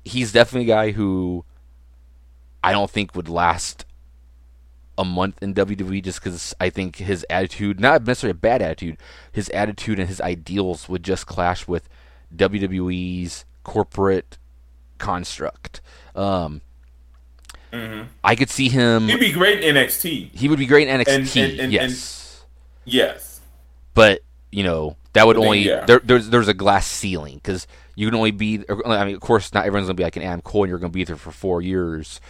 he's definitely a guy who I don't think would last a month in WWE just because I think his attitude, not necessarily a bad attitude, his attitude and his ideals would just clash with WWE's corporate construct. Um, mm-hmm. I could see him. He'd be great in NXT. He would be great in NXT. And, and, and, yes. yes. But you know that would only yeah. there, there's there's a glass ceiling because you can only be. I mean, of course, not everyone's gonna be like an Adam Cole, and you're gonna be there for four years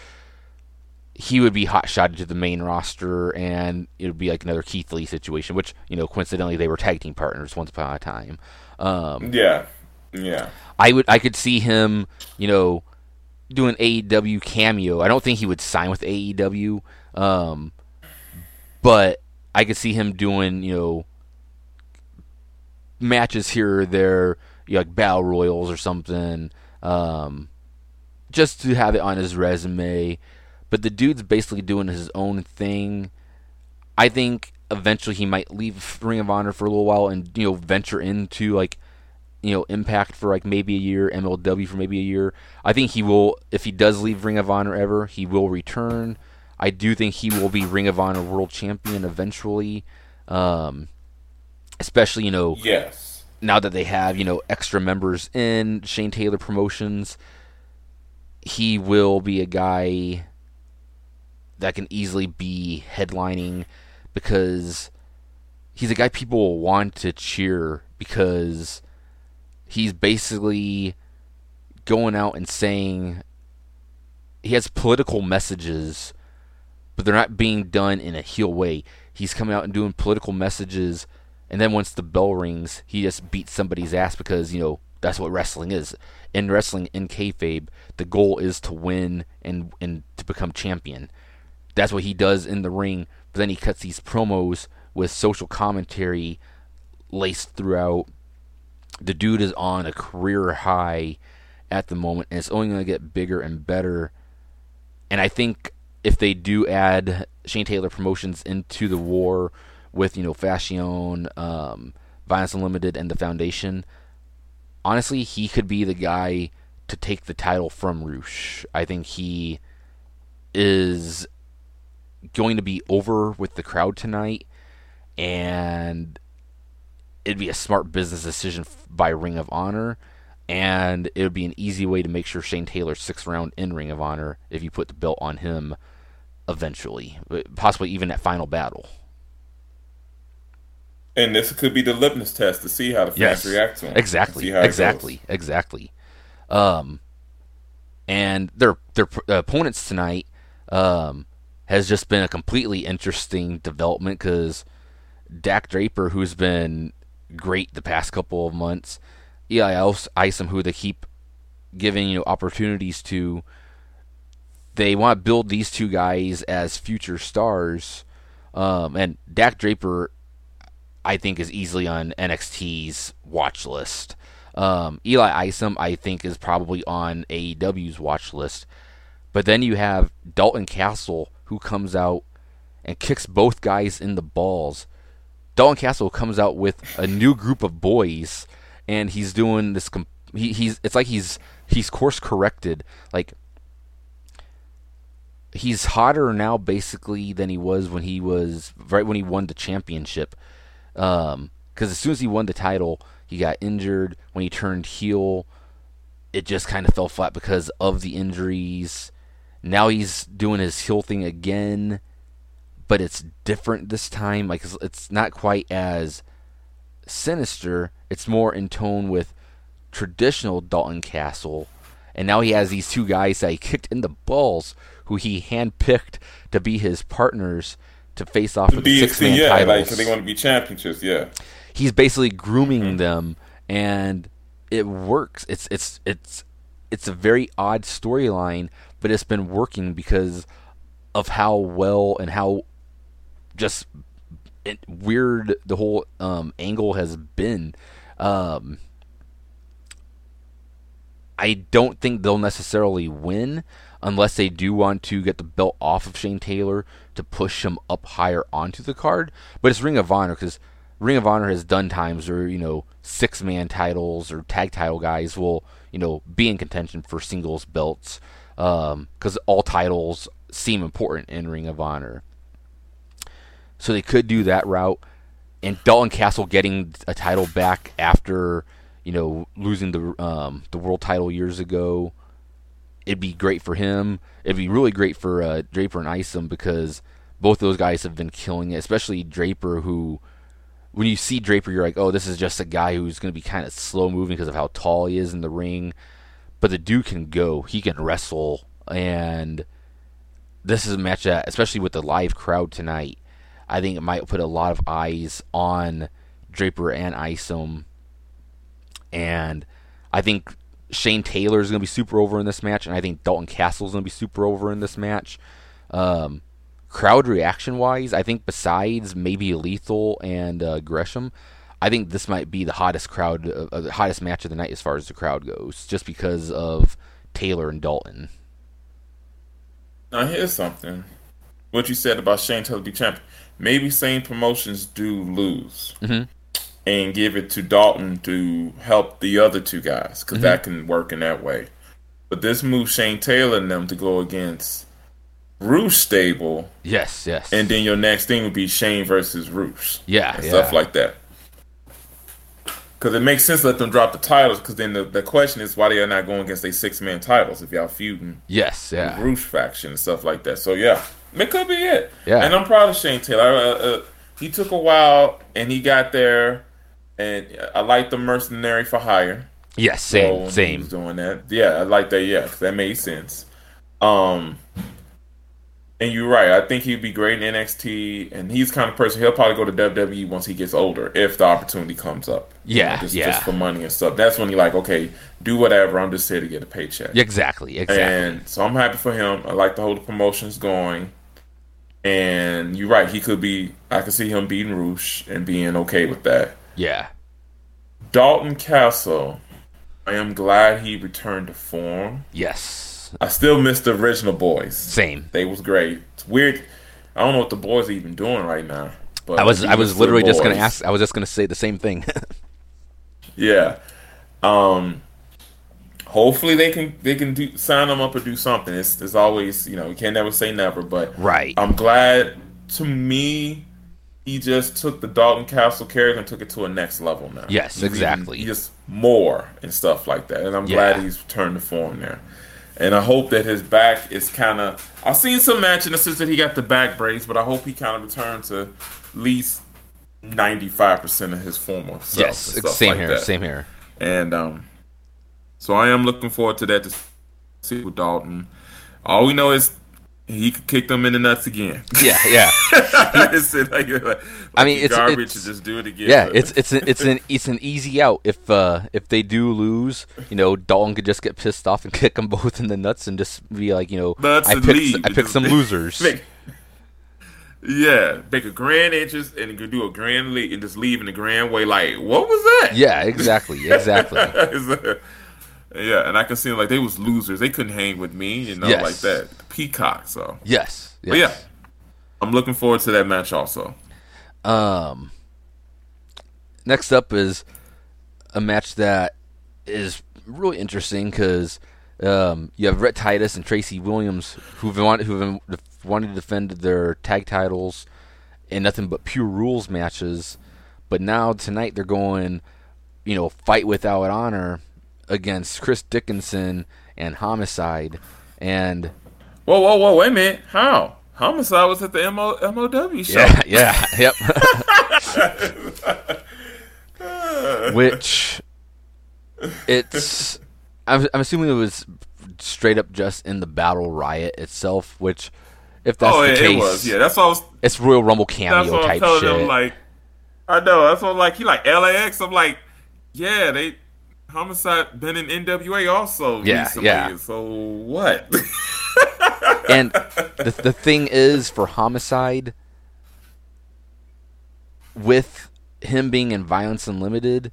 he would be hot shotted to the main roster, and it would be like another Keith Lee situation, which you know coincidentally they were tag team partners once upon a time. Um, yeah, yeah. I would I could see him, you know, doing AEW cameo. I don't think he would sign with AEW, um, but I could see him doing you know matches here or there, you know, like battle royals or something, um, just to have it on his resume but the dude's basically doing his own thing. I think eventually he might leave Ring of Honor for a little while and you know venture into like you know Impact for like maybe a year, MLW for maybe a year. I think he will if he does leave Ring of Honor ever, he will return. I do think he will be Ring of Honor World Champion eventually. Um, especially you know Yes. now that they have you know extra members in Shane Taylor Promotions, he will be a guy that can easily be headlining because he's a guy people will want to cheer because he's basically going out and saying he has political messages but they're not being done in a heel way. He's coming out and doing political messages, and then once the bell rings, he just beats somebody's ass because you know that's what wrestling is. In wrestling, in kayfabe, the goal is to win and and to become champion. That's what he does in the ring. But then he cuts these promos with social commentary laced throughout. The dude is on a career high at the moment, and it's only going to get bigger and better. And I think if they do add Shane Taylor Promotions into the war with you know Fashion, um, Violence Unlimited, and the Foundation, honestly, he could be the guy to take the title from Rush. I think he is going to be over with the crowd tonight, and it'd be a smart business decision by Ring of Honor. And it would be an easy way to make sure Shane Taylor sticks around in Ring of Honor if you put the belt on him eventually, possibly even at Final Battle. And this could be the litmus test to see how the fans Yes, react to him. exactly, exactly, exactly. Um, and their their opponents tonight um, has just been a completely interesting development because Dak Draper, who's been great the past couple of months, Eli Isom, who they keep giving you know opportunities to, they want to build these two guys as future stars. Um, and Dak Draper I think is easily on NXT's watch list. Um, Eli Isom, I think, is probably on AEW's watch list. But then you have Dalton Castle, who comes out and kicks both guys in the balls. Dalton Castle comes out with a new group of boys, and he's doing this. Com- he, he's it's like he's he's course corrected. Like he's hotter now, basically, than he was when he was right when he won the championship because um, as soon as he won the title, he got injured. When he turned heel, it just kind of fell flat because of the injuries. Now he's doing his heel thing again, but it's different this time. Like it's, it's not quite as sinister. It's more in tone with traditional Dalton Castle. And now he has these two guys that he kicked in the balls, who he handpicked to be his partners to face off with the six man yeah, titles like they want to be championships. Yeah, he's basically grooming Mm-hmm. them and it works it's it's it's it's a very odd storyline but it's been working because of how well and how just it, weird the whole um, angle has been um, I don't think they'll necessarily win unless they do want to get the belt off of Shane Taylor to push him up higher onto the card. But it's Ring of Honor because Ring of Honor has done times where you know six man titles or tag title guys will you know be in contention for singles belts because all titles seem important in Ring of Honor. So they could do that route, and Dalton Castle getting a title back after you know losing the um, the world title years ago. It'd be great for him. It'd be really great for uh, Draper and Isom because both those guys have been killing it. Especially Draper, who when you see Draper, you're like, oh, this is just a guy who's going to be kind of slow moving because of how tall he is in the ring. But the dude can go. He can wrestle, and this is a match that, especially with the live crowd tonight, I think it might put a lot of eyes on Draper and Isom. And I think Shane Taylor is going to be super over in this match, and I think Dalton Castle is going to be super over in this match. Um, crowd reaction wise, I think besides maybe Lethal and uh, Gresham, I think this might be the hottest crowd, uh, uh, the hottest match of the night as far as the crowd goes, just because of Taylor and Dalton. now here's something. what you said about Shane Taylor be champion. Maybe same promotions do lose Mhm. And give it to Dalton to help the other two guys because that can work in that way. But this moves Shane Taylor and them to go against Rush stable, Yes, yes. and then your next thing would be Shane versus Rush. Yeah, and yeah. stuff like that. Because it makes sense to let them drop the titles. Because then the, the question is why they are not going against a six man titles if y'all feuding yes, yeah. Rush faction and stuff like that. So yeah, it could be it. Yeah. and I'm proud of Shane Taylor. Uh, uh, he took a while and he got there, and I like the mercenary for hire. Yes, So same, he same. doing that. Yeah, I like that. Yeah, that made sense. Um, and you're right. I think he'd be great in NXT, and he's the kind of person he'll probably go to WWE once he gets older, if the opportunity comes up. You Yeah, know, just, yeah. just for money and stuff. That's when you're like, okay, do whatever. I'm just here to get a paycheck. Exactly, exactly. And so I'm happy for him. I like the whole promotions going. And you're right. He could be. I could see him beating Rush and being okay with that. Yeah. Dalton Castle. I am glad he returned to form. Yes. I still miss the original boys. Same. They was great. It's weird. I don't know what the boys are even doing right now. But I was I was literally just gonna ask I was just gonna say the same thing. Yeah. Um. Hopefully they can they can do sign them up or do something. It's, it's always you know you can't never say never, but Right. I'm glad. To me, he just took the Dalton Castle character and took it to a next level now. Yes, He's even- exactly. he's just more and stuff like that, and I'm Yeah. glad he's turned to form there. And I hope that his back is kind of. I've seen some match in the sense that he got the back brace, but I hope he kind of returned to at least ninety five percent of his former self. yes. and Same like here. that. Same here. And um, so I am looking forward to that to see with Dalton. All we know is he could kick them in the nuts again. Yeah. Yeah. It's like, like, I mean, it's- garbage it's- to just do it again. Yeah, it's it's an, it's an it's an easy out if uh if they do lose, you know, Dalton could just get pissed off and kick them both in the nuts and just be like, you know, Nuts I picked. I picked some losers. Make- yeah, make a grand entrance and you could do a grand lead and just leave in a grand way. Like, what was that? Yeah, exactly, exactly. yeah, and I can see like they was losers. They couldn't hang with me, you know, Yes. like that. Peacock. So, Yes. but yeah, I'm looking forward to that match also. Um, next up is a match that is really interesting because um, you have Rhett Titus and Tracy Williams who've wanted who've wanted to defend their tag titles in nothing but pure rules matches, but now tonight they're going, you know, fight without honor against Chris Dickinson and Homicide, and Whoa, whoa, whoa! Wait a minute. How? Homicide was at the MO, MOW show. yeah, yeah, yep. Which it's I'm, I'm assuming it was straight up just in the battle riot itself. Which, if that's oh, the it, case, it was. Yeah, that's what I was. it's Royal Rumble cameo type shit. them. Like, I know. That's what I'm like. He like LAX. I'm like, yeah, they homicide been in NWA also Yeah, recently. yeah. So what? and the the thing is for homicide with him being in Violence Unlimited,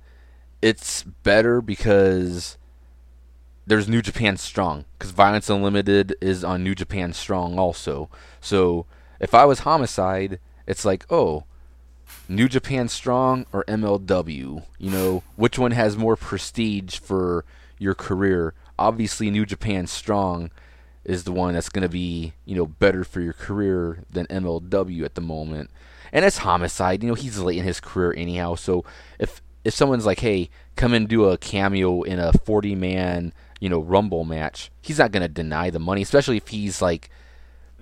it's better because there's New Japan Strong because Violence Unlimited is on New Japan Strong also. So if I was homicide, it's like oh. New Japan Strong or MLW? You know, which one has more prestige for your career? Obviously, New Japan Strong is the one that's going to be, you know, better for your career than MLW at the moment. And it's homicide. You know, he's late in his career anyhow. So if if someone's like, "Hey, come and do a cameo in a 40 man, you know, Rumble match," he's not going to deny the money, especially if he's like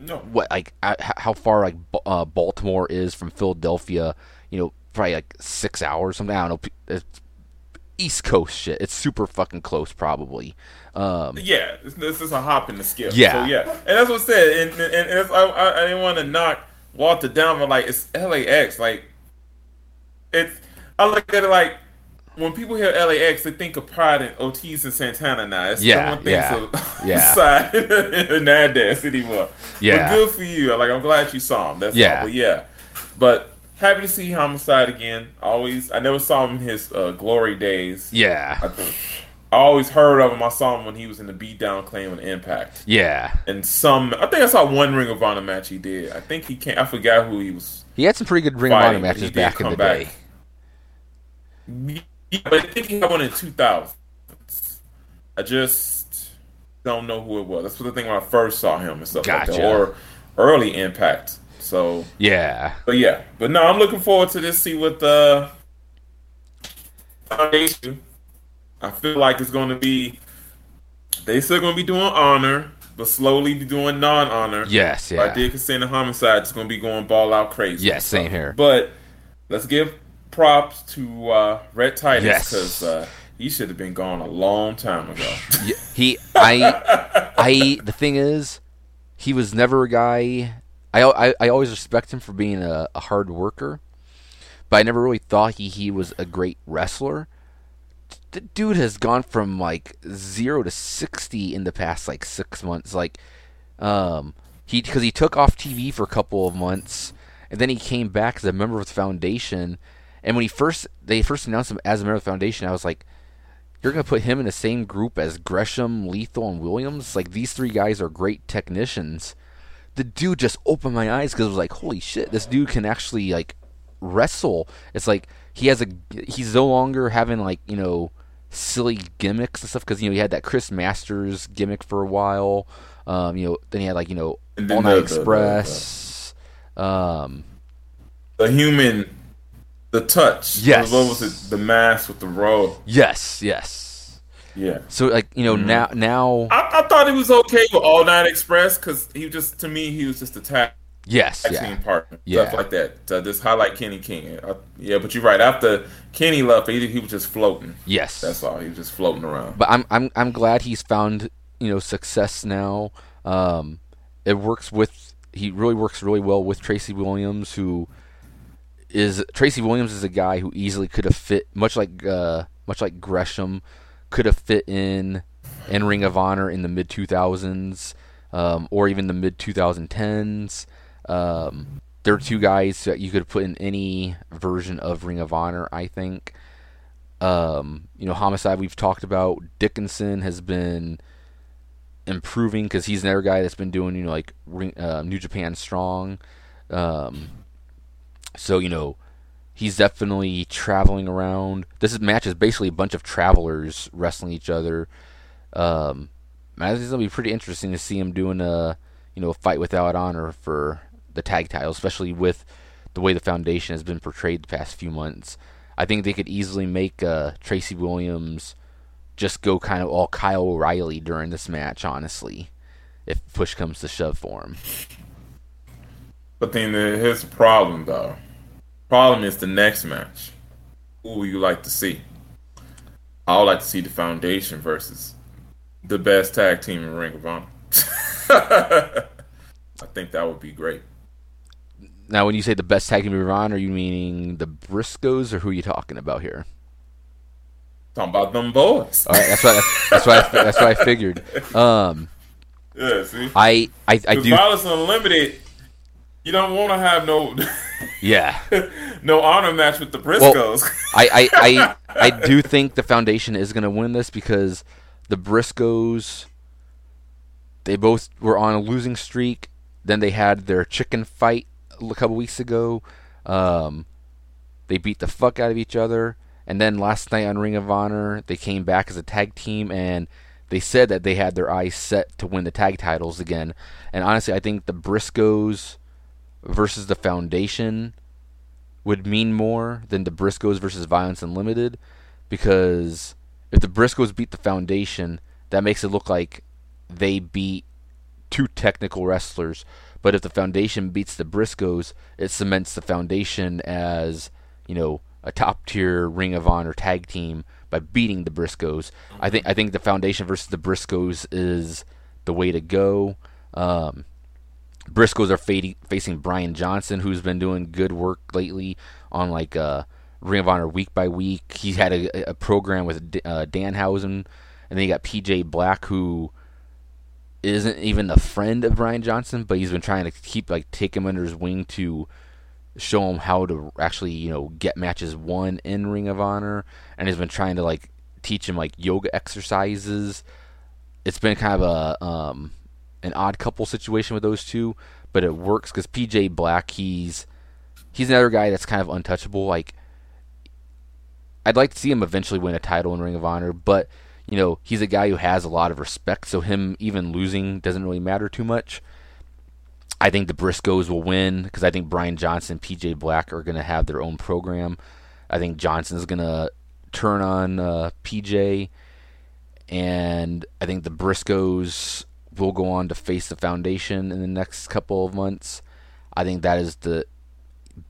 no. what like how far like uh, Baltimore is from Philadelphia. You know, probably like six hours something. I don't know. It's East Coast shit. It's super fucking close, probably. Um, Yeah, this, is a hop in the skip. Yeah. so, yeah, and that's what I said. And, and, and I, I didn't want to knock Walter down, but like it's LAX. Like it's, I look at it like when people hear LAX, they think of Pride and Ortiz and Santana. Now it's Yeah, no yeah, of yeah. side in Nandez anymore. Yeah. but good for you. Like I'm glad you saw him. That's Yeah. all. But yeah, but. Happy to see Homicide again. Always, I never saw him in his uh, glory days. yeah, I, I always heard of him. I saw him when he was in the Beatdown Clan and Impact. Yeah, And some, I think I saw one Ring of Honor match he did. I think he can't. I forgot who he was he had some pretty good Ring of Honor fighting. but he matches back in the back. day. Yeah, but I think he had one in 2000. I just don't know who it was. That's the thing when I first saw him and stuff like that, or early Impact. So, Yeah, but yeah, but no, I'm looking forward to this. See what the foundation. I feel like it's going to be. They still going to be doing honor, but slowly be doing non-honor. yes, yeah. Did Casino Homicide. It's going to be going ball out crazy. Yes, same here. But let's give props to uh, Rhett Titus Yes. because uh, he should have been gone a long time ago. He I I the thing is he was never a guy I I, I always respect him for being a, a hard worker but I never really thought he he was a great wrestler the dude has gone from like 0 to 60 in the past like 6 months like um he cuz he took off TV for a couple of months and then he came back as a member of the foundation and when he first they first announced him as a member of the foundation I was like you're gonna put him in the same group as Gresham, Lethal, and Williams. Like these three guys are great technicians. The dude just opened my eyes because it was like, holy shit, this dude can actually like wrestle. It's like he has a he's no longer having like you know silly gimmicks and stuff because you know he had that Chris Masters gimmick for a while. Um, you know, then he had like you know All Night the- the- the- Express. Um, the human, the touch. Yes. What was it? The mask with the robe. yes, yes. Yeah. So like you know now now I, I thought he was okay with All Night Express because he just, to me, he was just a tag yes tag yeah team partner. Yeah. Stuff like that. To just highlight Kenny King. I, yeah, but you're right. After Kenny left, he, he was just floating. yes That's all. He was just floating around. but I'm I'm I'm glad he's found you know success now. Um, it works with he really works really well with Tracy Williams, who is Tracy Williams is a guy who easily could have fit much like uh, much like Gresham could have fit in in Ring of Honor in the mid 2000s um, or even the mid 2010s. Um, they're two guys that you could put in any version of Ring of Honor, I think. Um, you know, Homicide we've talked about. Dickinson has been improving because he's another guy that's been doing, you know, like uh, New Japan Strong. Um, so you know, he's definitely traveling around. This match is basically a bunch of travelers wrestling each other. Um, man, this is gonna be pretty interesting to see him doing a you know a fight without honor for the tag title, especially with the way the foundation has been portrayed the past few months. I think they could easily make uh, Tracy Williams just go kind of all Kyle O'Reilly during this match, honestly, if push comes to shove for him. But then uh, here's the problem, though. Problem is the next match. Who would you like to see? I would like to see the Foundation versus the best tag team in Ring of Honor. I think that would be great. Now, when you say the best tag team in Ring of Honor, are you meaning the Briscoes or who are you talking about here? Talking about them boys. All right, that's what that's what I, that's what I figured. Um, Yeah, see? I I, I do Violence Unlimited, you don't want to have no yeah. no honor match with the Briscoes. I, I, I, I do think the foundation is going to win this because the Briscoes, they both were on a losing streak. Then they had their chicken fight a couple weeks ago. Um, they beat the fuck out of each other. And then last night on Ring of Honor, they came back as a tag team and they said that they had their eyes set to win the tag titles again. And honestly, I think the Briscoes versus the Foundation would mean more than the Briscoes versus Violence Unlimited because if the Briscoes beat the Foundation, that makes it look like they beat two technical wrestlers. But if the Foundation beats the Briscoes, it cements the Foundation as, you know, a top tier Ring of Honor tag team by beating the Briscoes. I think I think the Foundation versus the Briscoes is the way to go. Um, Briscoes are fading, facing Brian Johnson, who's been doing good work lately on like uh, Ring of Honor week by week. He's had a, a program with D- uh, Danhausen, and then you got PJ Black, who isn't even a friend of Brian Johnson, but he's been trying to keep like take him under his wing to show him how to actually you know get matches won in Ring of Honor, and he's been trying to like teach him like yoga exercises. It's been kind of a um, an odd couple situation with those two, but it works because PJ Black he's he's another guy that's kind of untouchable. Like I'd like to see him eventually win a title in Ring of Honor, but you know he's a guy who has a lot of respect, so him even losing doesn't really matter too much. I think the Briscoes will win because I think Brian Johnson, and PJ Black are going to have their own program. I think Johnson's going to turn on uh, PJ, and I think the Briscoes will go on to face the Foundation in the next couple of months. I think that is the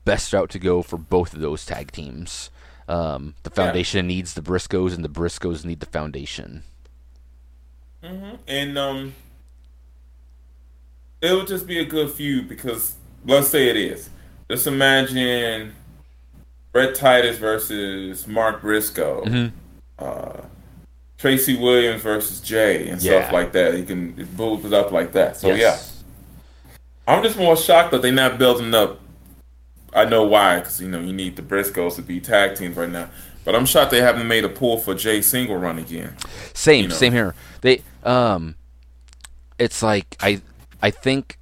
best route to go for both of those tag teams. Um, the Foundation yeah. needs the Briscoes, and the Briscoes need the Foundation. Mm-hmm. And um, it would just be a good feud because let's say it is. Just imagine Rhett Titus versus Mark Briscoe. Mm-hmm. Uh, Tracy Williams versus Jay and yeah. stuff like that. You can build it up like that. So yes. yeah, I'm just more shocked that they're not building up. I know why, because you know you need the Briscoes to be tag teams right now. But I'm shocked they haven't made a pull for Jay single run again. Same, you know? same here. They um, it's like I I think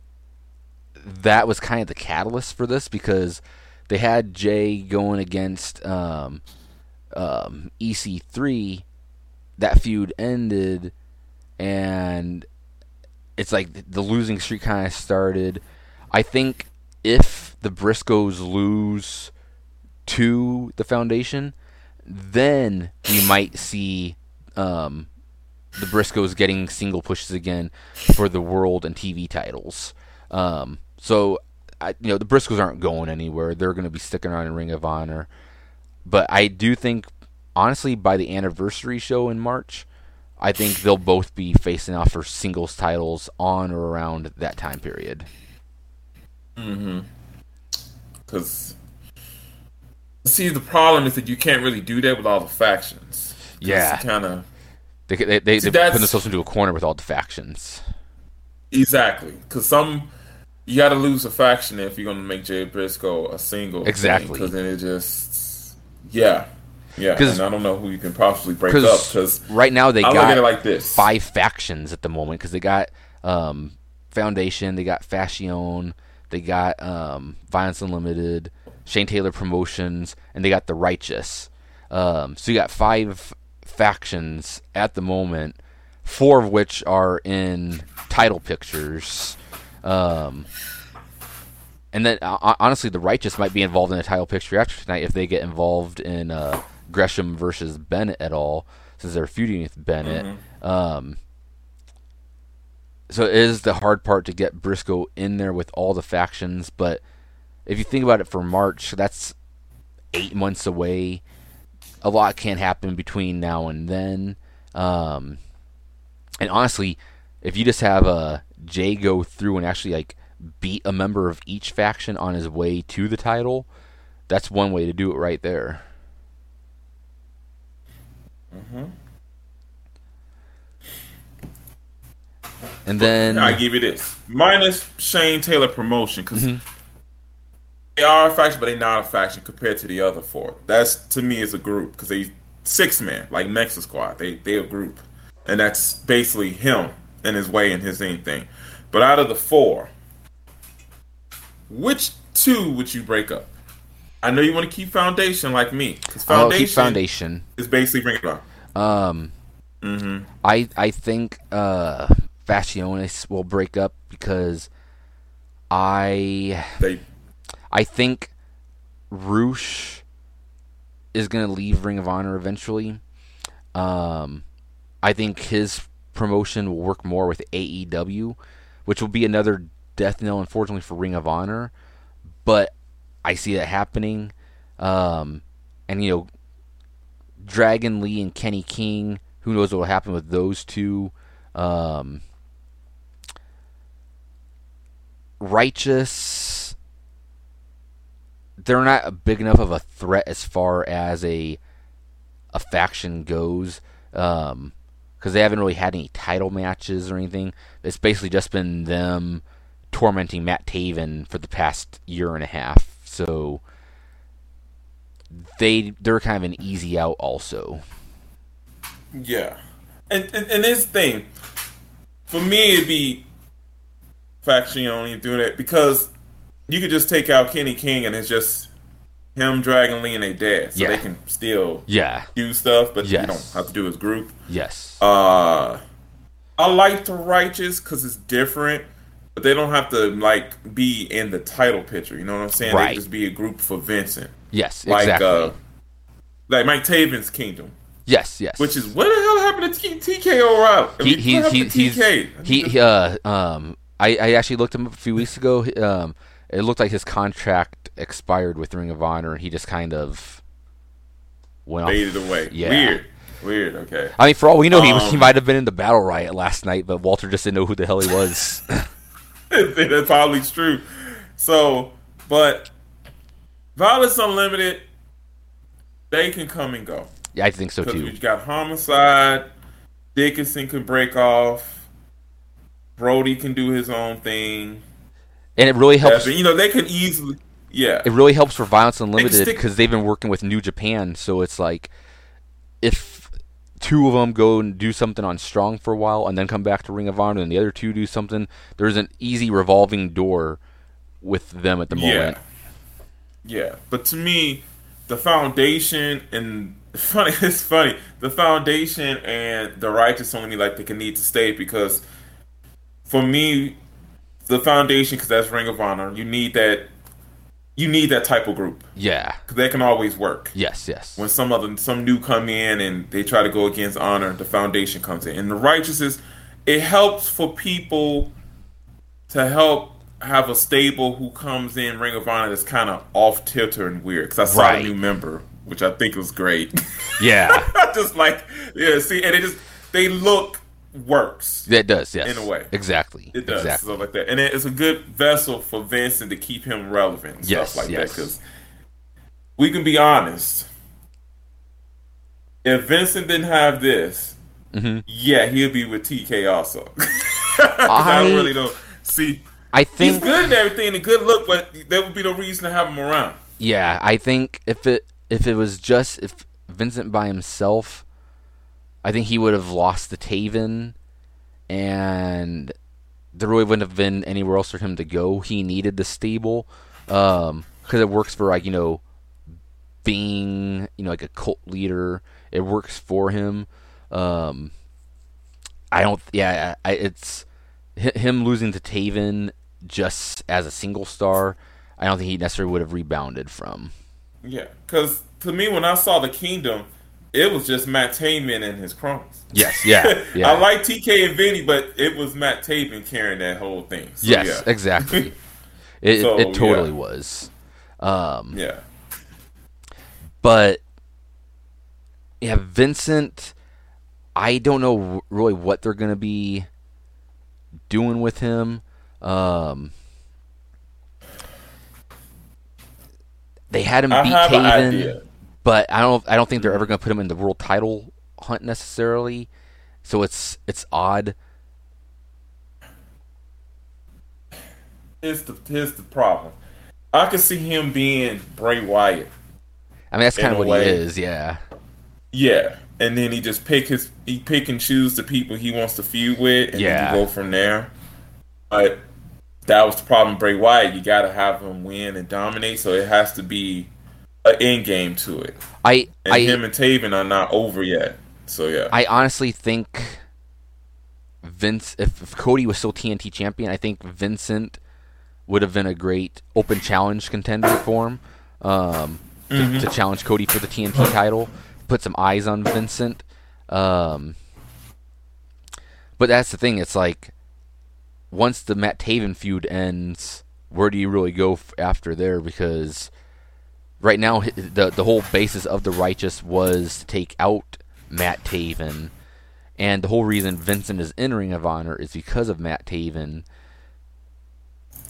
that was kind of the catalyst for this because they had Jay going against um, um, EC3 that feud ended, and it's like the losing streak kind of started. I think if the Briscoes lose to the Foundation, then we might see um, the Briscoes getting single pushes again for the world and TV titles. Um, so, I, you know, the Briscoes aren't going anywhere. They're going to be sticking around in Ring of Honor. But I do think honestly, by the anniversary show in March, I think they'll both be facing off for singles titles on or around that time period. Mm-hmm. Because, see, the problem is that you can't really do that with all the factions. Yeah. Kind of. They they they, see, they put themselves into a corner with all the factions. Exactly, because some you got to lose a faction if you're going to make Jay Briscoe a single. Exactly, because then it just yeah. Yeah, because I don't know who you can possibly break up because right now they I got like this. five factions at the moment because they got um, Foundation, they got Fashion, they got um, Violence Unlimited, Shane Taylor Promotions, and they got the Righteous. Um, so you got five factions at the moment, four of which are in title pictures. Um, and then, uh, honestly, the Righteous might be involved in a title picture after tonight if they get involved in uh, Gresham versus Bennett at all, since they're feuding with Bennett. Mm-hmm. Um, so it is the hard part to get Briscoe in there with all the factions, but if you think about it for March, that's eight months away. A lot can happen between now and then. Um, and honestly, if you just have a uh, Jay go through and actually like beat a member of each faction on his way to the title, that's one way to do it right there. Mm-hmm. And then I give you this minus Shane Taylor promotion because mm-hmm. they are a faction, but they're not a faction compared to the other four. That's to me is a group because they six men like Mexa Squad. They they a group, and that's basically him and his way and his thing. But out of the four, which two would you break up? I know you want to keep foundation like me because foundation, foundation is basically bring it up. Um, mm-hmm. I I think uh, Fashionis will break up because I they, I think Rush is going to leave Ring of Honor eventually. Um, I think his promotion will work more with AEW, which will be another death knell, unfortunately, for Ring of Honor. But I see that happening. Um, and you know, Dragon Lee and Kenny King. Who knows what will happen with those two? Um, Righteous. They're not big enough of a threat as far as a a faction goes. Um, because they haven't really had any title matches or anything. It's basically just been them tormenting Matt Taven for the past year and a half. So they they're kind of an easy out also. Yeah, and and, and this thing, for me, it'd be Faccione doing it because you could just take out Kenny King and it's just him, Dragon Lee, and their dad, so Yeah. they can still Yeah. do stuff, but Yes. you don't have to do his group. Yes. Uh, I like the Righteous because it's different, but they don't have to like be in the title picture. You know what I'm saying? They Right. can just be a group for Vincent, yes. like Exactly. uh, like Mike Taven's Kingdom, yes. Yes. which is what the hell happened to T- TK O'Reilly? He he, he he's TK? he, he uh um I, I actually looked him up a few weeks ago. Um, it looked like his contract expired with Ring of Honor, and he just kind of went off. faded away. Yeah. Weird, weird. Okay. I mean, for all we know, he he Um, might have been in the battle riot last night, but Walter just didn't know who the hell he was. That's probably true. So, but Violence Unlimited, they can come and go. yeah, I think so too. we got Homicide, Dickinson can break off, Brody can do his own thing. And it really helps. Evan, you know, they could easily, yeah, it really helps for Violence Unlimited because they've been working with New Japan, so it's like if two of them go and do something on Strong for a while and then come back to Ring of Honor, and the other two do something, there's an easy revolving door with them at the moment. yeah. Yeah, but to me, the foundation and funny, it's funny. The foundation and the righteous only like they can need to stay because for me, the foundation because that's Ring of Honor. You need that. You need that type of group Yeah. because they can always work. Yes. Yes. when some other some new come in and they try to go against honor, the foundation comes in. And the righteousness, it helps for people to help have a stable who comes in Ring of Honor that's kind of off tilter and weird. Because I saw Right. a new member, which I think was great. yeah. just like yeah, see, and it just they look works. That does. Yes. In a way. Exactly. It does Exactly. stuff like that, and it's a good vessel for Vincent to keep him relevant and Yes, stuff like yes. that. Because we can be honest, if Vincent didn't have this, Mhm. yeah, he'll be with TK also. I, I- don't really don't see. I think He's good and everything, a good look, but there would be no reason to have him around. Yeah, I think if it if it was just if Vincent by himself, I think he would have lost the Taven, and there really wouldn't have been anywhere else for him to go. He needed the stable because it works for like you know being you know like a cult leader. It works for him. Um, I don't. Yeah, I, it's him losing to Taven just as a single star. I don't think he necessarily would have rebounded from. Yeah, because to me, when I saw the Kingdom, it was just Matt Taven and his cronies. Yes, yeah, yeah. I like TK and Vinny, but it was Matt Taven carrying that whole thing. So, yes, yeah. exactly. It, So, it totally yeah. was. Um, Yeah. but yeah, Vincent. I don't know really what they're gonna be doing with him. Um, they had him I beat Taven, but I don't. I don't think they're ever gonna put him in the world title hunt necessarily. So it's it's odd. Here's the here's the problem. I could see him being Bray Wyatt. I mean, that's kind of what way. he is. Yeah. Yeah, and then he just pick his he pick and choose the people he wants to feud with, and Yeah. then you go from there. But that was the problem. Bray Wyatt, you got to have him win and dominate, so it has to be an end game to it. I And I him and Taven are not over yet. So yeah, I honestly think Vince, if, if Cody was still TNT champion, I think Vincent would have been a great open challenge contender for him um, to, to challenge Cody for the TNT title, put some eyes on Vincent. Um, but that's the thing; it's like once the Matt Taven feud ends, where do you really go after there? Because right now the the whole basis of the righteous was to take out Matt Taven, and the whole reason Vincent is entering Ring of Honor is because of Matt Taven.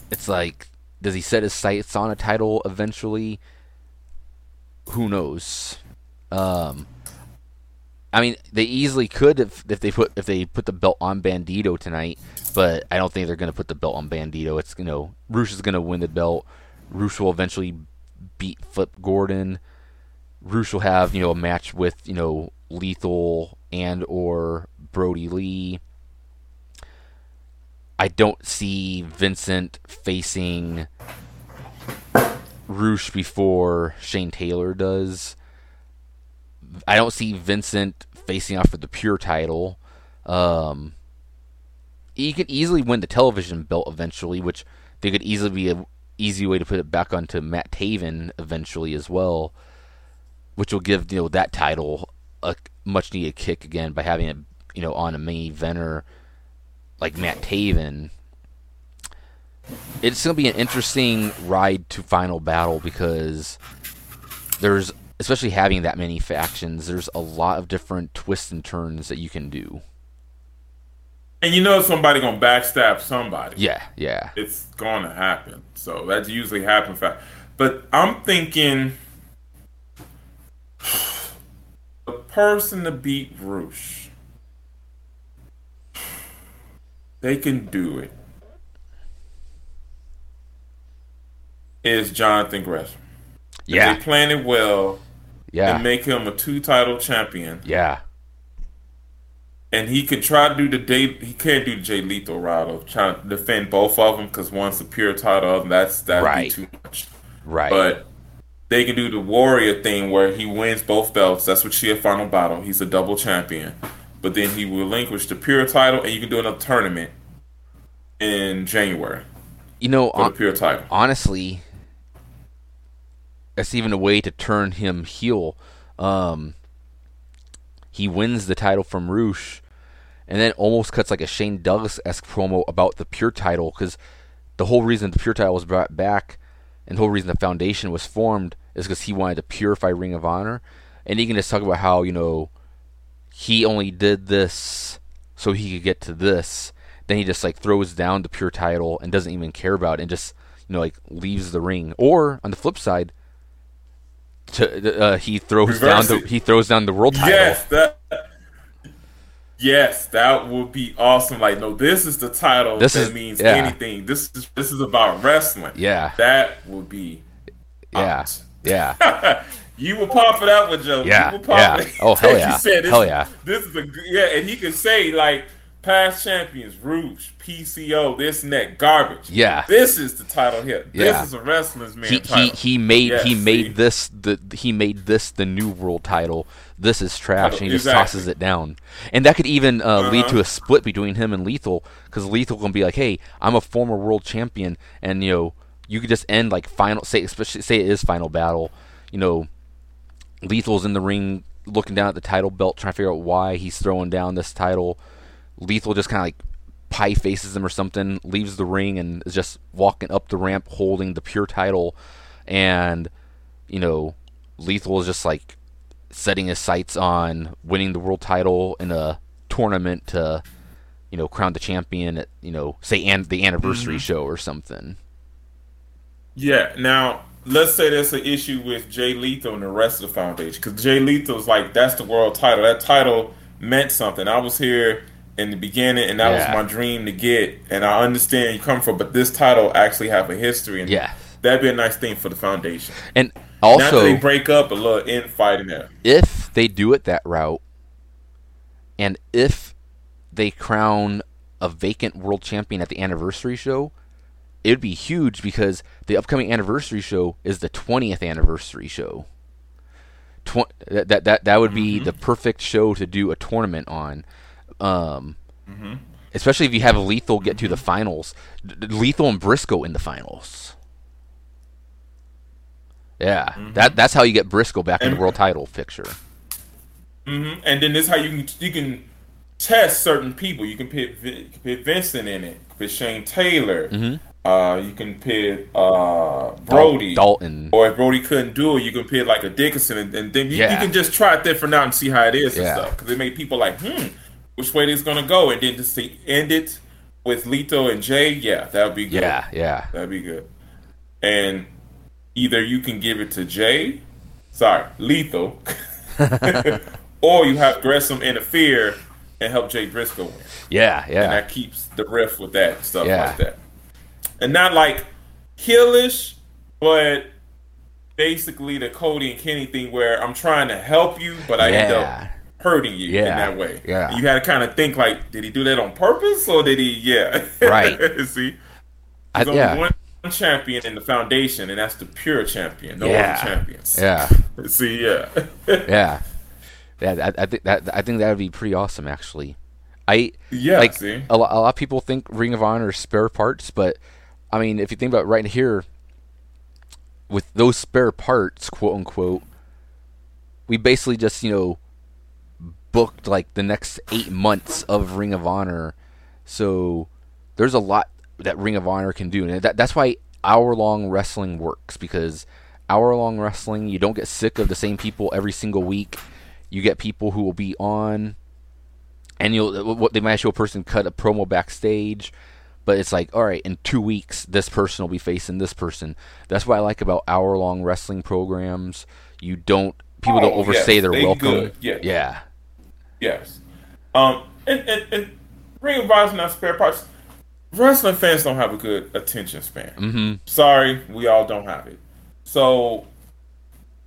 It's like, does he set his sights on a title eventually? Who knows? Um, I mean, they easily could if, if they put if they put the belt on Bandito tonight, but I don't think they're going to put the belt on Bandito. It's you know, Rush is going to win the belt. Rush will eventually beat Flip Gordon. Rush will have you know a match with you know Lethal and or Brody Lee. I don't see Vincent facing Rush before Shane Taylor does. I don't see Vincent facing off for the pure title. Um, he could easily win the television belt eventually, which they could easily be a easy way to put it back onto Matt Taven eventually as well, which will give you know that title a much needed kick again by having it you know on a main eventer like Matt Taven. It's going to be an interesting ride to Final Battle because there's especially having that many factions. There's a lot of different twists and turns that you can do. And you know somebody gonna backstab somebody. Yeah, yeah. It's gonna happen. So that's usually happen fast. But I'm thinking the person to beat Rush. They can do it. Is Jonathan Gresham. Yeah. If they plan it well yeah. and make him a two title champion. Yeah. And he could try to do the day. He can't do the Jay Lethal route of trying to defend both of them because one's a pure title, and that's that'd Right. be too much. Right. But they can do the warrior thing where he wins both belts. That's what she a final battle. He's a double champion. But then he will relinquish the pure title, and you can do another tournament in January you know, the pure title. honestly, that's even a way to turn him heel. Um, he wins the title from Rush, and then almost cuts like a Shane Douglas esque promo about the pure title because the whole reason the pure title was brought back and the whole reason the foundation was formed is because he wanted to purify Ring of Honor, and he can just talk about how you know he only did this so he could get to this. Then he just like throws down the pure title and doesn't even care about it and just you know like leaves the ring. Or on the flip side, to, uh, he throws Reverse down the it. he throws down the world title. Yes, that. Yes, that would be awesome. Like, no, this is the title This that is- means yeah. anything. This is this is about wrestling. Yeah. that would be. Yeah, out. yeah, you will pop for that one, Joe. Yeah, you will pop yeah. it. Oh, hell yeah. said this, Hell yeah. This is a yeah, and he can say like past champions, Rush, PCO, this that, garbage. Yeah. this is the title here. Yeah. This is a wrestler's man he, he title. he made Yes, he see? made this the he made this the new world title. This is trash, and he just tosses it down. And that could even uh, lead Uh-huh. to a split between him and Lethal, because Lethal can be like, "Hey, I'm a former world champion," and you know, you could just end like final say especially say it is final battle. You know, Lethal's in the ring looking down at the title belt, trying to figure out why he's throwing down this title. Lethal just kind of like pie faces him or something, leaves the ring and is just walking up the ramp holding the pure title, and you know, Lethal is just like setting his sights on winning the world title in a tournament to, you know, crown the champion at you know say and the anniversary mm-hmm. show or something. Yeah. Now, let's say there's an issue with Jay Lethal and the rest of the foundation because Jay Lethal's like that's the world title. That title meant something. I was here in the beginning, and that Yeah. was my dream to get. And I understand you come from, but this title actually have a history, and Yeah. that'd be a nice thing for the foundation. And now also, they break up, a little infight in there. if they do it that route, and if they crown a vacant world champion at the anniversary show, it would be huge because the upcoming anniversary show is the 20th anniversary show. Tw- that, that that that would be mm-hmm. the perfect show to do a tournament on. Um, Especially if you have Lethal get to the finals, Lethal and Briscoe in the finals. Yeah, that that's how you get Briscoe back in the world title picture. hmm And then this is how you can you can test certain people. You can Vi- you can put Vincent in it. You can put Shane Taylor. Uh, you can put uh, Brody. Dalton. Or if Brody couldn't do it, you can put like a Dickinson, and, and then you, Yeah. you can just try it different out and see how it is Yeah. and stuff. Because it made people like, hmm, which way this gonna go, and then just to end it with Lito and Jay. Yeah, that would be good. Yeah, yeah. That'd be good. And either you can give it to Jay, sorry, Lethal, or you have Gresham interfere and help Jay Briscoe win. Yeah, yeah. And that keeps the riff with that stuff Yeah. like that. And not like killish, but basically the Cody and Kenny thing where I'm trying to help you, but I end up hurting you in that way. yeah. And you had to kind of think like, did he do that on purpose or did he? Yeah, Right. See, I, there's only yeah, one champion in the foundation, and that's the pure champion. No Yeah. other champions. yeah, See, yeah, yeah, yeah. I, I think that I think that would be pretty awesome, actually. I yeah. like see, a lot, a lot of people think Ring of Honor is spare parts, but I mean, if you think about it right here, with those spare parts, quote unquote, we basically just you know booked like the next eight months of Ring of Honor, so there's a lot that Ring of Honor can do, and that, that's why hour long wrestling works because hour long wrestling you don't get sick of the same people every single week. You get people who will be on and you'll uh, what they might show a person cut a promo backstage but it's like all right in two weeks this person will be facing this person. That's what i like about hour long wrestling programs. You don't people don't Oh, overstay yes, their welcome. good, yeah. yeah yes. Um, and and, and Ring of Honor's not spare parts. Wrestling fans don't have a good attention span. mm-hmm Sorry, we all don't have it. So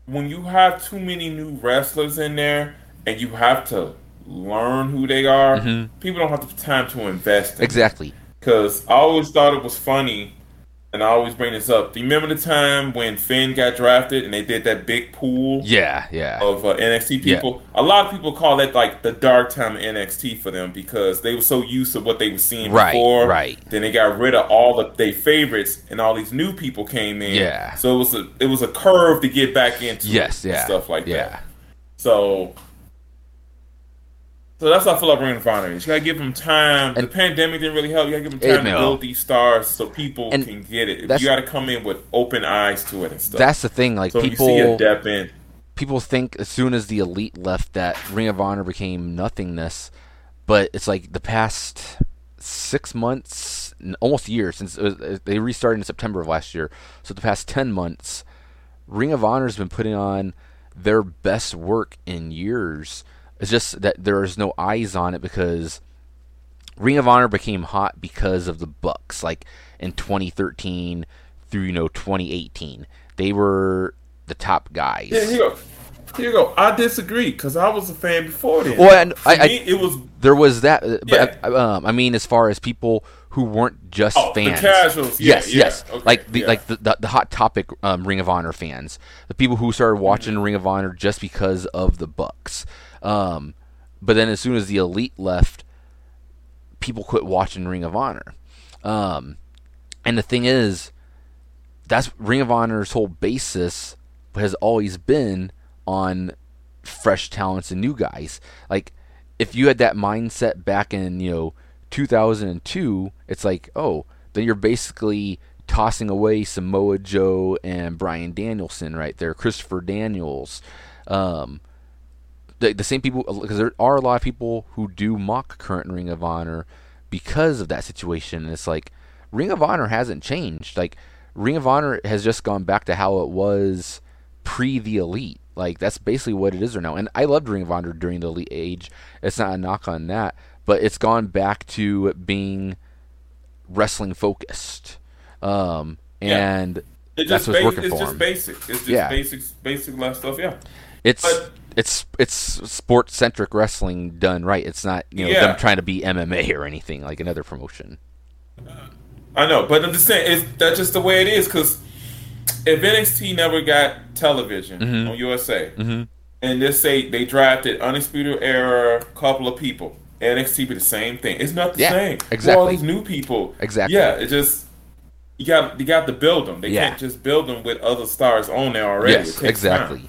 when you have too many new wrestlers in there and you have to learn who they are, people don't have the time to invest in Mm-hmm. exactly Because I always thought it was funny, and I always bring this up. Do you remember the time when Finn got drafted and they did that big pool yeah yeah of uh, NXT people? A lot of people call that like the dark time of NXT for them because they were so used to what they were seeing Right, before. right. Then they got rid of all of their favorites, and all these new people came in. Yeah. So it was a it was a curve to get back into. yes yeah stuff like yeah that. So, so that's how I feel like Ring of Honor. You gotta give them time. And- the pandemic didn't really help. You gotta give them time to build these stars so people And can get it. You gotta come in with open eyes to it and stuff. that's the thing like so people you see a depth in. people think as soon as the elite left that Ring of Honor became nothingness, but it's like the past six months, almost a year since it was, uh, they restarted in September of last year. So the past ten months, Ring of Honor's been putting on their best work in years. It's just that there is no eyes on it because Ring of Honor became hot because of the Bucks, like in 2013 through you know 2018. They were the top guys. Yeah, here you go. Here you go. I disagree because I was a fan before then. Well, and I- I- me, it was there was that, uh, but Yeah. um, I mean, as far as people who weren't just Oh, the fans, casuals, yeah, yes, yeah, yes, okay, like the yeah. like the, the the hot topic um, Ring of Honor fans, the people who started watching Mm-hmm. Ring of Honor just because of the Bucks. Um, but then as soon as the Elite left, people quit watching Ring of Honor. Um, and the thing is, that's Ring of Honor's whole basis has always been on fresh talents and new guys. Like if you had that mindset back in, you know, 2002, it's like, oh, then you're basically tossing away Samoa Joe and Bryan Danielson right there, Christopher Daniels. Um, the, the same people because there are a lot of people who do mock current Ring of Honor because of that situation. And it's like Ring of Honor hasn't changed. Like Ring of Honor has just gone back to how it was pre the Elite. Like that's basically what it is right now. And I loved Ring of Honor during the Elite age. It's not a knock on that, but it's gone back to being wrestling focused. Um, Yeah. and It's that's just, what's ba- working it's for just him. basic. It's just Yeah. basic, basic stuff. Yeah. It's But- it's it's sports centric wrestling done right. It's not you know Yeah. them trying to be MMA or anything like another promotion. I know, but I'm just saying, it's, that's just the way it is. Because if NXT never got television Mm-hmm. on USA, and let's say they drafted Undisputed Era, couple of people, NXT be the same thing. It's not the Yeah, same. Exactly. all these new people. Exactly. Yeah, it just you got you got to build them. They Yeah. can't just build them with other stars on there already. Yes, exactly. time.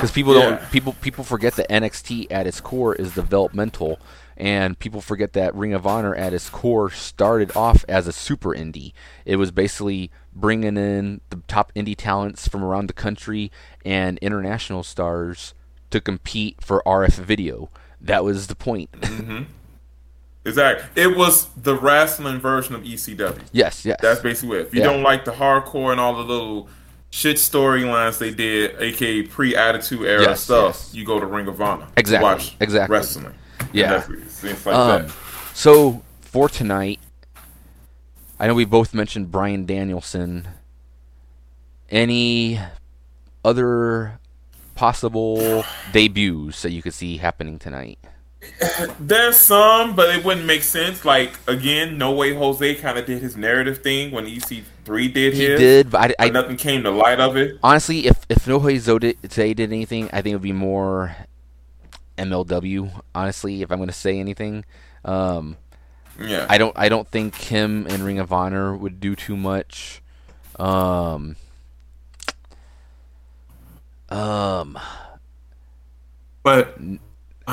Because people Yeah. don't people people forget that NXT at its core is developmental, and people forget that Ring of Honor at its core started off as a super indie. It was basically bringing in the top indie talents from around the country and international stars to compete for RF video. That was the point. Mm-hmm. Exactly. It was the wrestling version of ECW. yes, yes. That's basically it. If you Yeah. don't like the hardcore and all the little shit storylines they did, aka pre Attitude Era Yes, stuff, yes. you go to Ring of Honor. Exactly, Watch exactly. Wrestling. Yeah. Things like Um, that. so for tonight, I know we both mentioned Bryan Danielson. Any other possible debuts that you could see happening tonight? There's some, but it wouldn't make sense. Like again, No Way Jose kind of did his narrative thing when EC3 did He his. did, but I, I nothing came to light of it. honestly, if if No Way Jose did anything, I think it would be more MLW. Honestly, if I'm going to say anything, um, Yeah, I don't I don't think him and Ring of Honor would do too much. Um, um, but I'm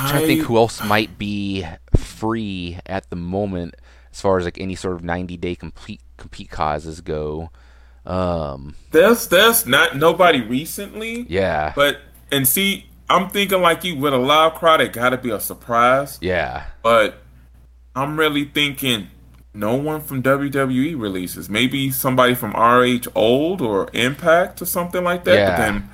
trying to think who else might be free at the moment as far as like any sort of 90 day complete compete causes go. Um, that's there's not nobody recently. yeah, But and see, I'm thinking like you with a live crowd, it got to be a surprise. yeah, But I'm really thinking no one from WWE releases. Maybe somebody from RH Old or Impact or something like that. Yeah. But then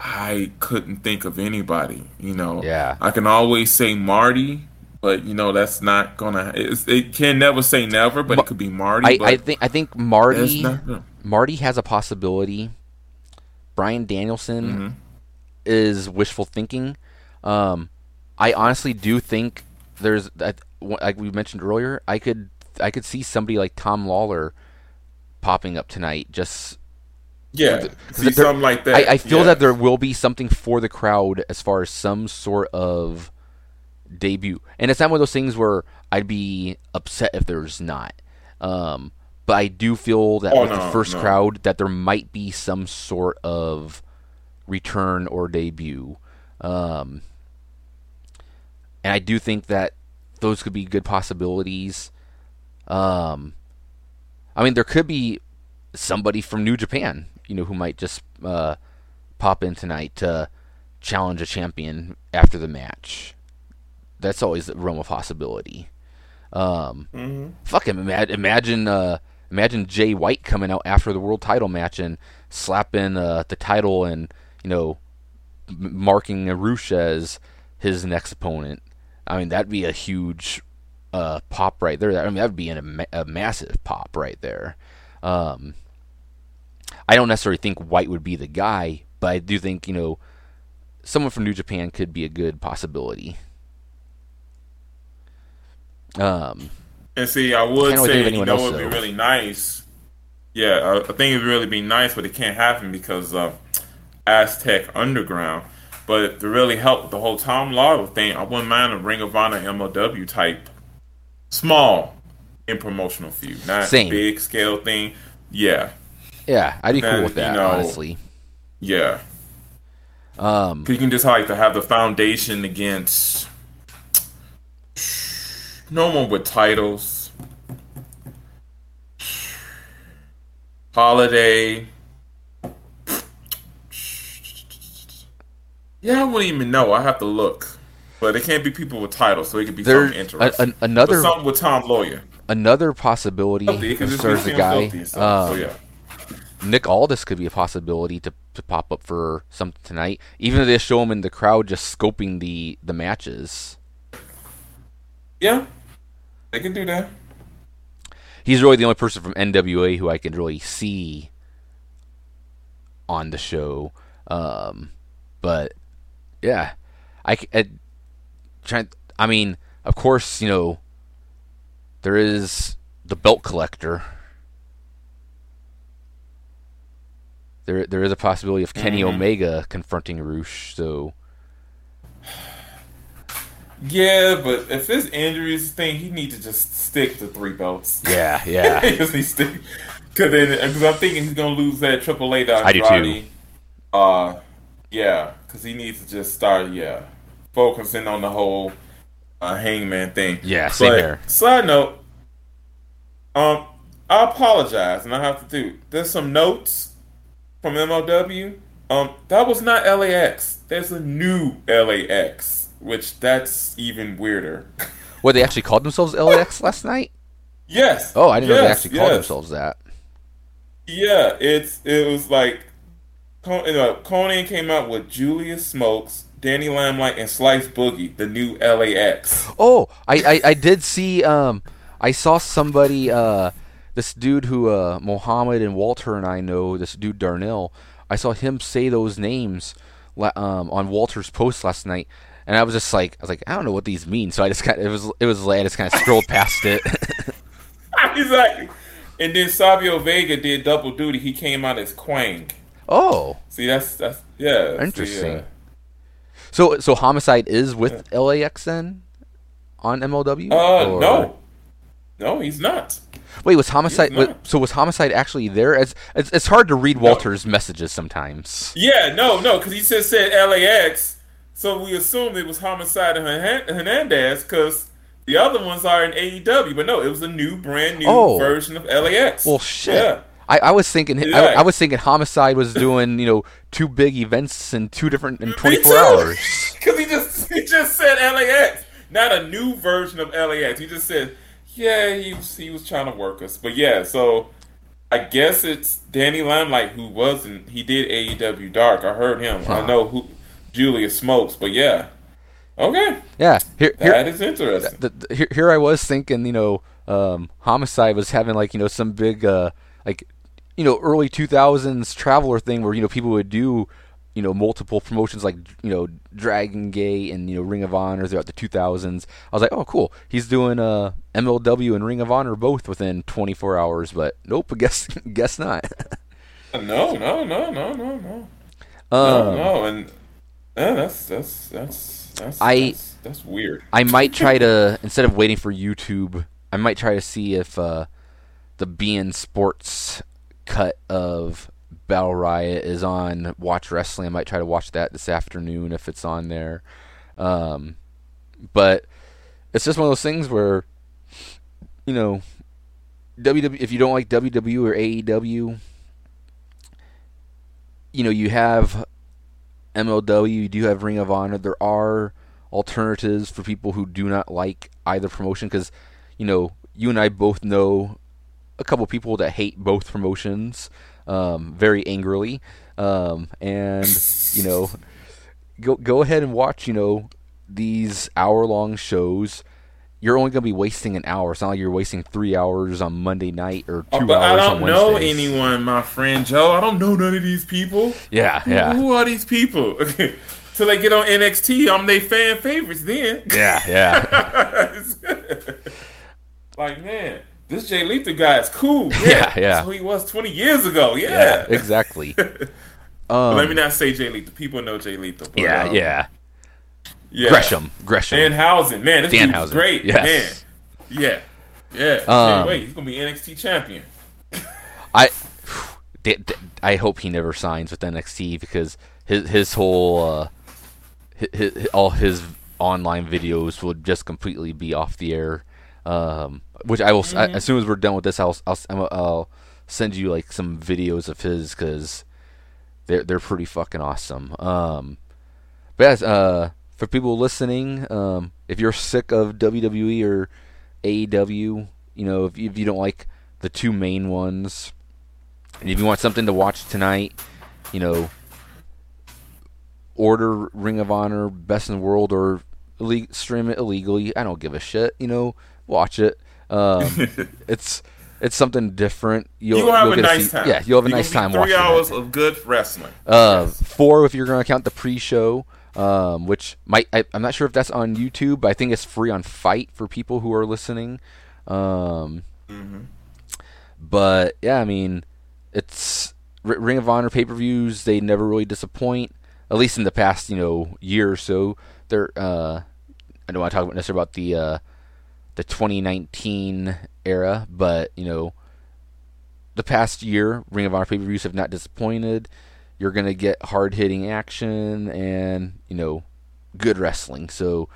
I couldn't think of anybody. You know. Yeah. I can always say Marty. But you know that's not gonna. It's, it can never say never, but it could be Marty. I, but I think I think Marty Marty has a possibility. Bryan Danielson Mm-hmm. is wishful thinking. Um, I honestly do think there's that like we mentioned earlier. I could I could see somebody like Tom Lawlor popping up tonight. Just yeah, see something like that. I, I feel yeah. that there will be something for the crowd as far as some sort of debut, and it's not one of those things where I'd be upset if there's not. Um, but I do feel that Oh, with the first no. crowd, that there might be some sort of return or debut. Um, and I do think that those could be good possibilities. Um, I mean, there could be somebody from New Japan, you know, who might just uh, pop in tonight to challenge a champion after the match. That's always the realm of possibility. Um, Mhm. Fucking imagine, imagine, uh, imagine Jay White coming out after the world title match and slapping uh, the title and you know m- marking Arush as his next opponent. I mean, that'd be a huge uh, pop right there. I mean, that'd be an, a, ma- a massive pop right there. Um, I don't necessarily think White would be the guy, but I do think you know someone from New Japan could be a good possibility. Um, And see, I would think say, you know, it'd be really nice. Yeah, I, I think it'd really be nice, but it can't happen because of Aztec Underground. But to really help the whole Tom Lawlor thing, I wouldn't mind a Ring of Honor MLW type, small, in promotional feud, not Same. big scale thing. Yeah, yeah, I'd be cool Then, with you that, know, honestly. yeah. Um, you can just like to have the foundation against no one with titles. Holiday. Yeah, I wouldn't even know. I have to look. But it can't be people with titles, so it could be There- something a- interesting. an- another- But something with Tom Lawlor. another possibility Filthy. It could as just far be as the guy, um, so yeah. Nick Aldis could be a possibility to, to pop up for something tonight. Even if they show him in the crowd just scoping the, the matches. Yeah. They can do that. He's really the only person from NWA who I can really see on the show. Um, but yeah, I. trying. I mean, of course, you know, there is the belt collector. There, there is a possibility of Kenny Mhm. Omega confronting Rush. So Yeah, but if his injuries thing, he needs to just stick to three belts. yeah, yeah, He just needs to, because then because I'm thinking he's gonna lose that Triple A I do too. Uh, yeah, because he needs to just start yeah focusing on the whole uh, Hangman thing. Yeah, same But, here. Side note, um, I apologize, and I have to do. There's some notes from MLW. Um, that was not LAX. There's a new LAX, which that's even weirder. what they actually called themselves LAX last night? yes. Oh, I didn't know they yes, actually called yes. themselves that. Yeah, it's it was like Con- you know, Konnan came out with Julius Smokes, Danny Limelight, and Slice Boogie, the new LAX. Oh, I, I, I did see um I saw somebody uh this dude who uh Mohammed and Walter and I know this dude Darnell. I saw him say those names um, on Walter's post last night, and I was just like, I was like, I don't know what these mean. So I just kind of, it was it was late. I just kind of scrolled past it. exactly. And then Savio Vega did double duty. He came out as Kwang. oh, See, that's that's yeah. see, Interesting. uh, so so homicide is with LAX then on MLW? Uh, Or- no, no, he's not. Wait, was homicide? So was homicide actually there? It's, it's it's hard to read Walter's messages sometimes. Yeah, no, no, because he just said LAX, so we assumed it was Homicide and Hernandez because the other ones are in AEW. But no, it was a new, brand new Oh. version of LAX. Well, shit. Yeah. I, I was thinking I, Yeah. I was thinking homicide was doing you know two big events in two different in 24 hours. Because he just he just said LAX, not a new version of LAX. He just said, yeah, he was he was trying to work us. But yeah, so I guess it's Danny Limelight who wasn't. He did AEW Dark. I heard him. I know who Julius Smokes. But yeah, okay, Yeah, here here, that is interesting. the, the- here here I was thinking you know um, homicide was having like you know some big uh, like you know early 2000s traveler thing where you know people would do you know multiple promotions like you know Dragon Gate and you know Ring of Honor throughout the 2000s. I was like, oh cool, he's doing uh MLW and Ring of Honor both within 24 hours, but nope, guess guess not. No, no, no, no, no, no, um, no, no, and yeah, that's that's that's that's I- that's, that's weird. I might try to instead of waiting for YouTube, I might try to see if uh, the beIN Sports cut of Battle Riot is on Watch Wrestling. I might try to watch that this afternoon if it's on there. Um, but it's just one of those things where you know WW if you don't like WW or AEW, you know you have MLW, you do have Ring of Honor. There are alternatives for people who do not like either promotion because you know you and I both know a couple people that hate both promotions um, very angrily um, and you know go go ahead and watch you know these hour long shows you're only going to be wasting an hour it's not like you're wasting three hours on Monday night or two Oh, but I don't on know anyone, my friend Joe. I don't know none of these people. yeah Who- yeah Who are these people? Till they get on NXT, I'm their fan favorites then. yeah yeah like, man, this Jay Lethal guy is cool. Yeah, Yeah, yeah. That's who he was 20 years ago. Yeah. yeah exactly um, Let me not say Jay Lethal. People know Jay Lethal. But, yeah um, yeah yeah. Gresham Gresham Danhausen. Man, this Danhausen, great. yes. Man. Yeah. Yeah. Um, Wait, he's going to be NXT champion. I I hope he never signs with NXT because his his whole uh, his, his, all his online videos would just completely be off the air. Um, which I will s I as soon as we're done with this, I'll I'll, I'll, I'll send you like some videos of his because they're they're pretty fucking awesome. Um, but yes, uh, for people listening, um, if you're sick of WWE or AEW, you know, if you, if you don't like the two main ones, and if you want something to watch tonight, you know, order Ring of Honor Best in the World or ille- stream it illegally. I don't give a shit. You know, watch it. Um, it's it's something different. You'll, You will have you'll a nice see- time. Yeah, you'll have a You're nice time. Three hours of good wrestling. Uh, Yes. four if you're going to count the pre-show, um, which might I, I'm not sure if that's on YouTube, but I think it's free on FITE for people who are listening. Um, But yeah, I mean, it's Ring of Honor pay-per-views. They never really disappoint. At least in the past, you know, year or so. They're uh, I don't want to talk about necessarily about the uh, the 2019 era, but you know, the past year, Ring of Honor pay per views have not disappointed. You're gonna get hard hitting action and you know, good wrestling. So,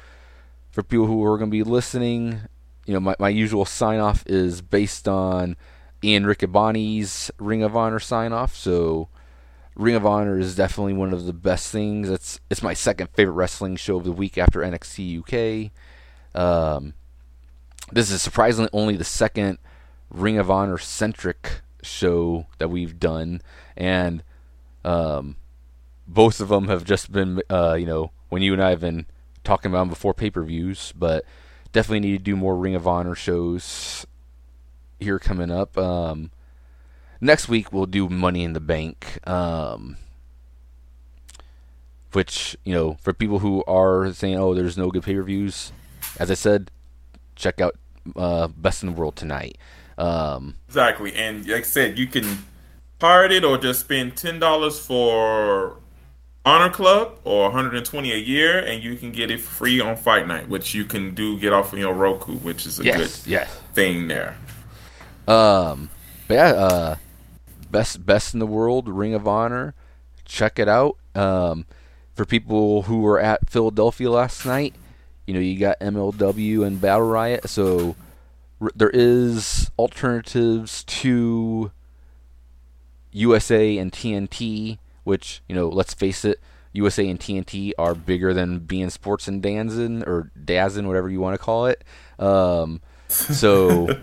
for people who are gonna be listening, you know, my, my usual sign off is based on Ian Riccaboni's Ring of Honor sign off. So, Ring of Honor is definitely one of the best things. It's it's my second favorite wrestling show of the week after NXT UK. Um, this is surprisingly only the second Ring of Honor centric show that we've done, and um, both of them have just been, uh, you know, when you and I have been talking about them before pay per views, but definitely need to do more Ring of Honor shows here coming up. Um, next week we'll do Money in the Bank. Um, which you know for people who are saying, "Oh, there's no good pay per views," as I said, check out uh, Best in the World tonight. Um, exactly, and like I said, you can pirate it or just spend ten dollars for Honor Club or 120 a year, and you can get it free on Fight Night, which you can do get off of your Roku, which is a yes, good yes. thing there. Um, but yeah, uh, best best in the world, Ring of Honor. Check it out. Um, for people who were at Philadelphia last night, you know you got MLW and Battle Riot, so r- there is alternatives to USA and TNT, which you know, let's face it, USA and TNT are bigger than beIN Sports and Danzin or Dazin, whatever you want to call it. Um, so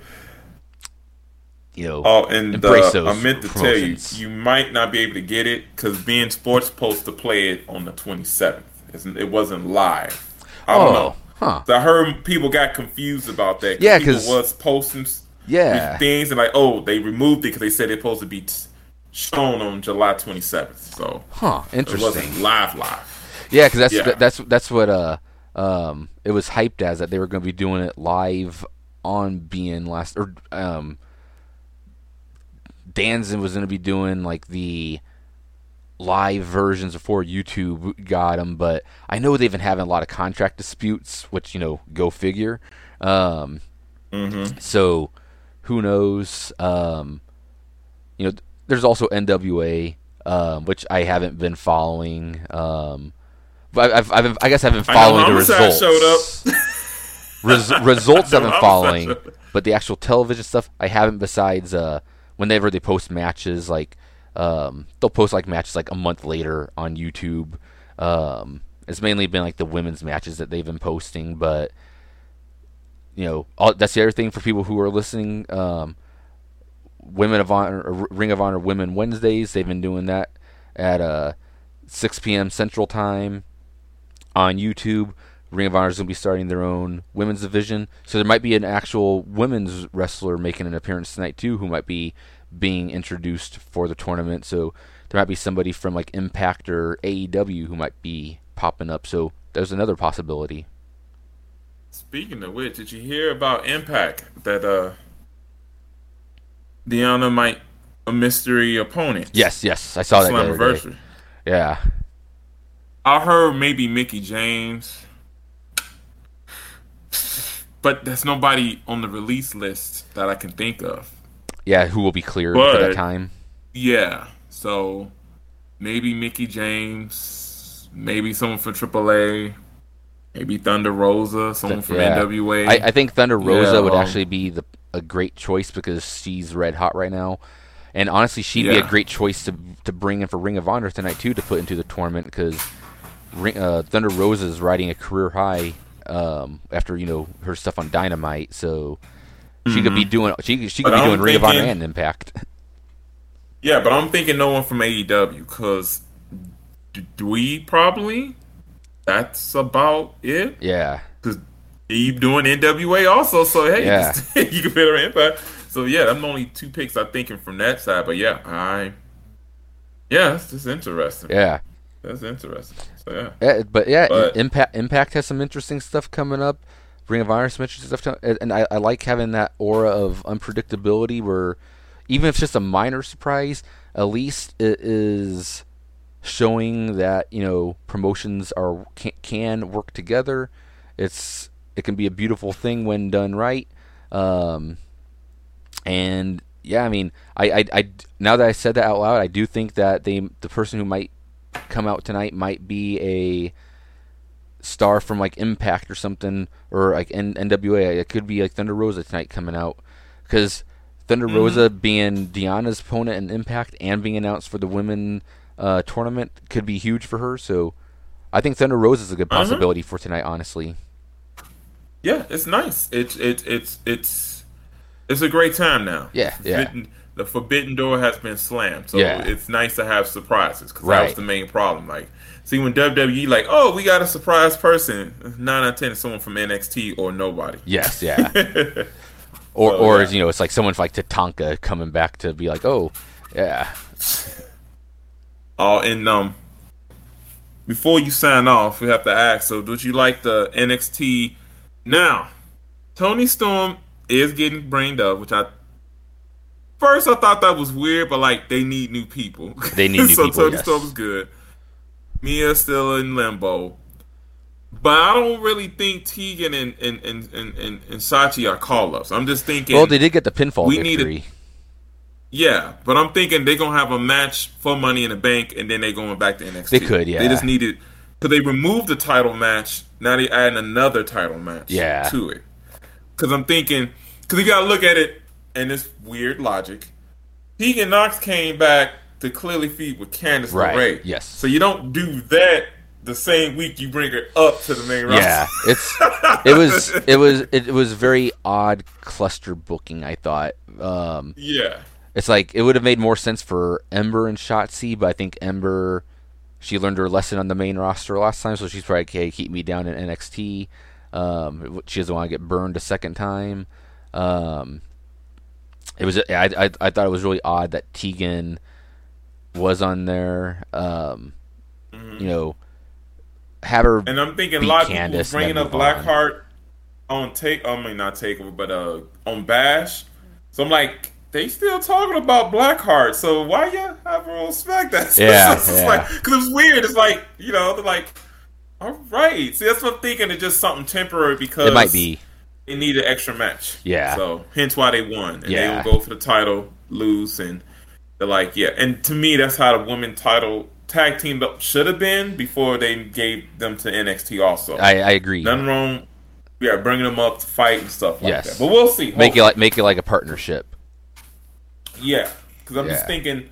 you know, Oh, and embrace uh, I meant to tell you, you might not be able to get it because beIN Sports supposed to play it on the 27th. It's, it wasn't live. I don't Oh, know. huh. So I heard people got confused about that. Yeah, people 'cause- was posting Yeah. things and like, oh, they removed it because they said it's supposed to be t- shown on July 27th. So Huh, it interesting. wasn't live, live. Yeah, because that's Yeah. that's that's what uh um it was hyped as that they were going to be doing it live on being last or um Danzin was going to be doing like the live versions before YouTube got them, but I know they've been having a lot of contract disputes, which you know go figure. Um, So who knows? Um, you know, there's also NWA, um, which I haven't been following. Um, but I've, I've, I guess I've been following the results. showed up. Res- results I've been following, but the actual television stuff I haven't. Besides, uh, whenever they post matches, like um, they'll post like matches like a month later on YouTube. Um, it's mainly been like the women's matches that they've been posting, but you know, all, that's the other thing for people who are listening. Um, Women of Honor, Ring of Honor Women Wednesdays. They've been doing that at uh, 6 p.m. Central Time on YouTube. Ring of Honor is going to be starting their own women's division, so there might be an actual women's wrestler making an appearance tonight too, who might be being introduced for the tournament. So there might be somebody from like Impact or AEW who might be popping up. So there's another possibility. Speaking of which, did you hear about Impact that uh Deonna might a mystery opponent? Yes, yes, I saw that. Slammiversary. Yeah, I heard maybe Mickie James, but there's nobody on the release list that I can think of. yeah, who will be cleared for that time? Yeah, so maybe Mickie James, maybe someone from AAA, maybe Thunder Rosa, someone from Yeah. NWA. I, I think Thunder Rosa Yeah, would um, actually be the a great choice because she's red hot right now, and honestly, she'd be a great choice to to bring in for Ring of Honor tonight too to put into the tournament because uh, Thunder Rosa is riding a career high um, after you know her stuff on Dynamite, so she could be doing she she could Mm-hmm. But be I'm doing Ring of Honor and Impact. yeah, but I'm thinking no one from AEW because Dweeb probably. That's about it. yeah, Because you doing NWA also, so hey, Yeah. you can fit her impact. So yeah, I'm only two picks I'm thinking from that side. But yeah, I yeah, that's just interesting. yeah. That's interesting. So yeah. Yeah, but yeah, But- Impact Impact has some interesting stuff coming up. Ring of Honor has some interesting stuff, and I, I like having that aura of unpredictability where even if it's just a minor surprise, at least it is showing that you know promotions are can, can work together. It's it can be a beautiful thing when done right. Um, and yeah, I mean, I, I, I now that I said that out loud, I do think that they the person who might come out tonight might be a star from like Impact or something, or like N- NWA. It could be like Thunder Rosa tonight coming out because Thunder Rosa being Deonna's opponent in Impact and being announced for the women uh, tournament could be huge for her. So I think Thunder Rose is a good Uh-huh. possibility for tonight. Honestly, Yeah, it's nice. It's it's it's it's it's a great time now. Yeah, yeah. The forbidden door has been slammed, so Yeah. it's nice to have surprises because that was the main problem. Like, see when WWE like, oh, we got a surprise person. Nine out of ten is someone from NXT or nobody. yes, yeah. or So, or yeah. you know, it's like someone like Tatanka coming back to be like, oh, yeah, Oh, and um, before you sign off, we have to ask. So, would you like the NXT now? Toni Storm is getting brained up, which I first I thought that was weird, but like they need new people. They need new so people, So Toni yes. Storm is good. Mia's still in limbo. But I don't really think Tegan and and, and, and, and, and Shotzi are call ups. I'm just thinking Well, they did get the pinfall we needed- victory. Yeah, but I'm thinking they're gonna have a match for Money in the Bank, and then they're going back to NXT. They could, yeah. They just needed because they removed the title match. Now they adding another title match, Yeah. to it. Because I'm thinking, because you gotta look at it in this weird logic. Tegan Nox came back to clearly feed with Candice Right, LeRae. yes. So you don't do that the same week you bring her up to the main roster. Yeah, it's it was it was it was very odd cluster booking. I thought. Um, yeah. It's like it would have made more sense for Ember and Shotzi, but I think Ember she learned her lesson on the main roster last time, so she's probably okay. Keep me down in NXT. Um, she doesn't want to get burned a second time. Um, it was I, I I thought it was really odd that Tegan was on there. Um, You know, have her And I'm thinking a lot of people bringing up move on. Blackheart on take. I mean, not takeover, but uh, on Bash. So I'm like, they still talking about Blackheart. So why you have her on SmackDown? Yeah, it's yeah. like because it's weird. It's like you know, they're like, all right. See, that's what I'm thinking. It's just something temporary because it might be they need an extra match. Yeah. So hence why they won, and Yeah. they will go for the title, lose, and they're like, yeah. And to me, that's how the women title tag team belt should have been before they gave them to NXT. Also, I, I agree. nothing wrong. Yeah, bringing them up to fight and stuff like Yes. that. But we'll see. Make it like make it like a partnership. Yeah, because I'm Yeah. just thinking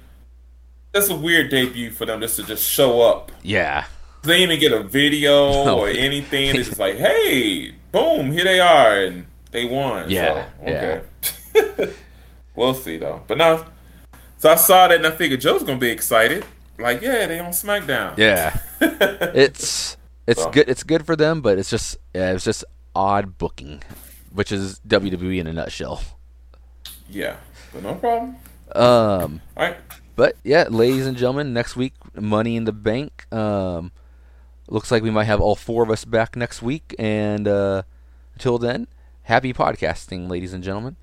that's a weird debut for them just to just show up. Yeah. They didn't even get a video No. or anything. It's just like, hey, boom, here they are, and they won. Yeah, So, okay. we'll see though. But now, so I saw that and I figured Joe's gonna be excited. Like, yeah, they on SmackDown. Yeah. it's it's So. good it's good for them, but it's just yeah, it's just odd booking, which is WWE in a nutshell. Yeah, but no problem. Um, All right. but yeah, ladies and gentlemen, next week, Money in the Bank. Um, looks like we might have all four of us back next week, and uh, until then, happy podcasting, ladies and gentlemen.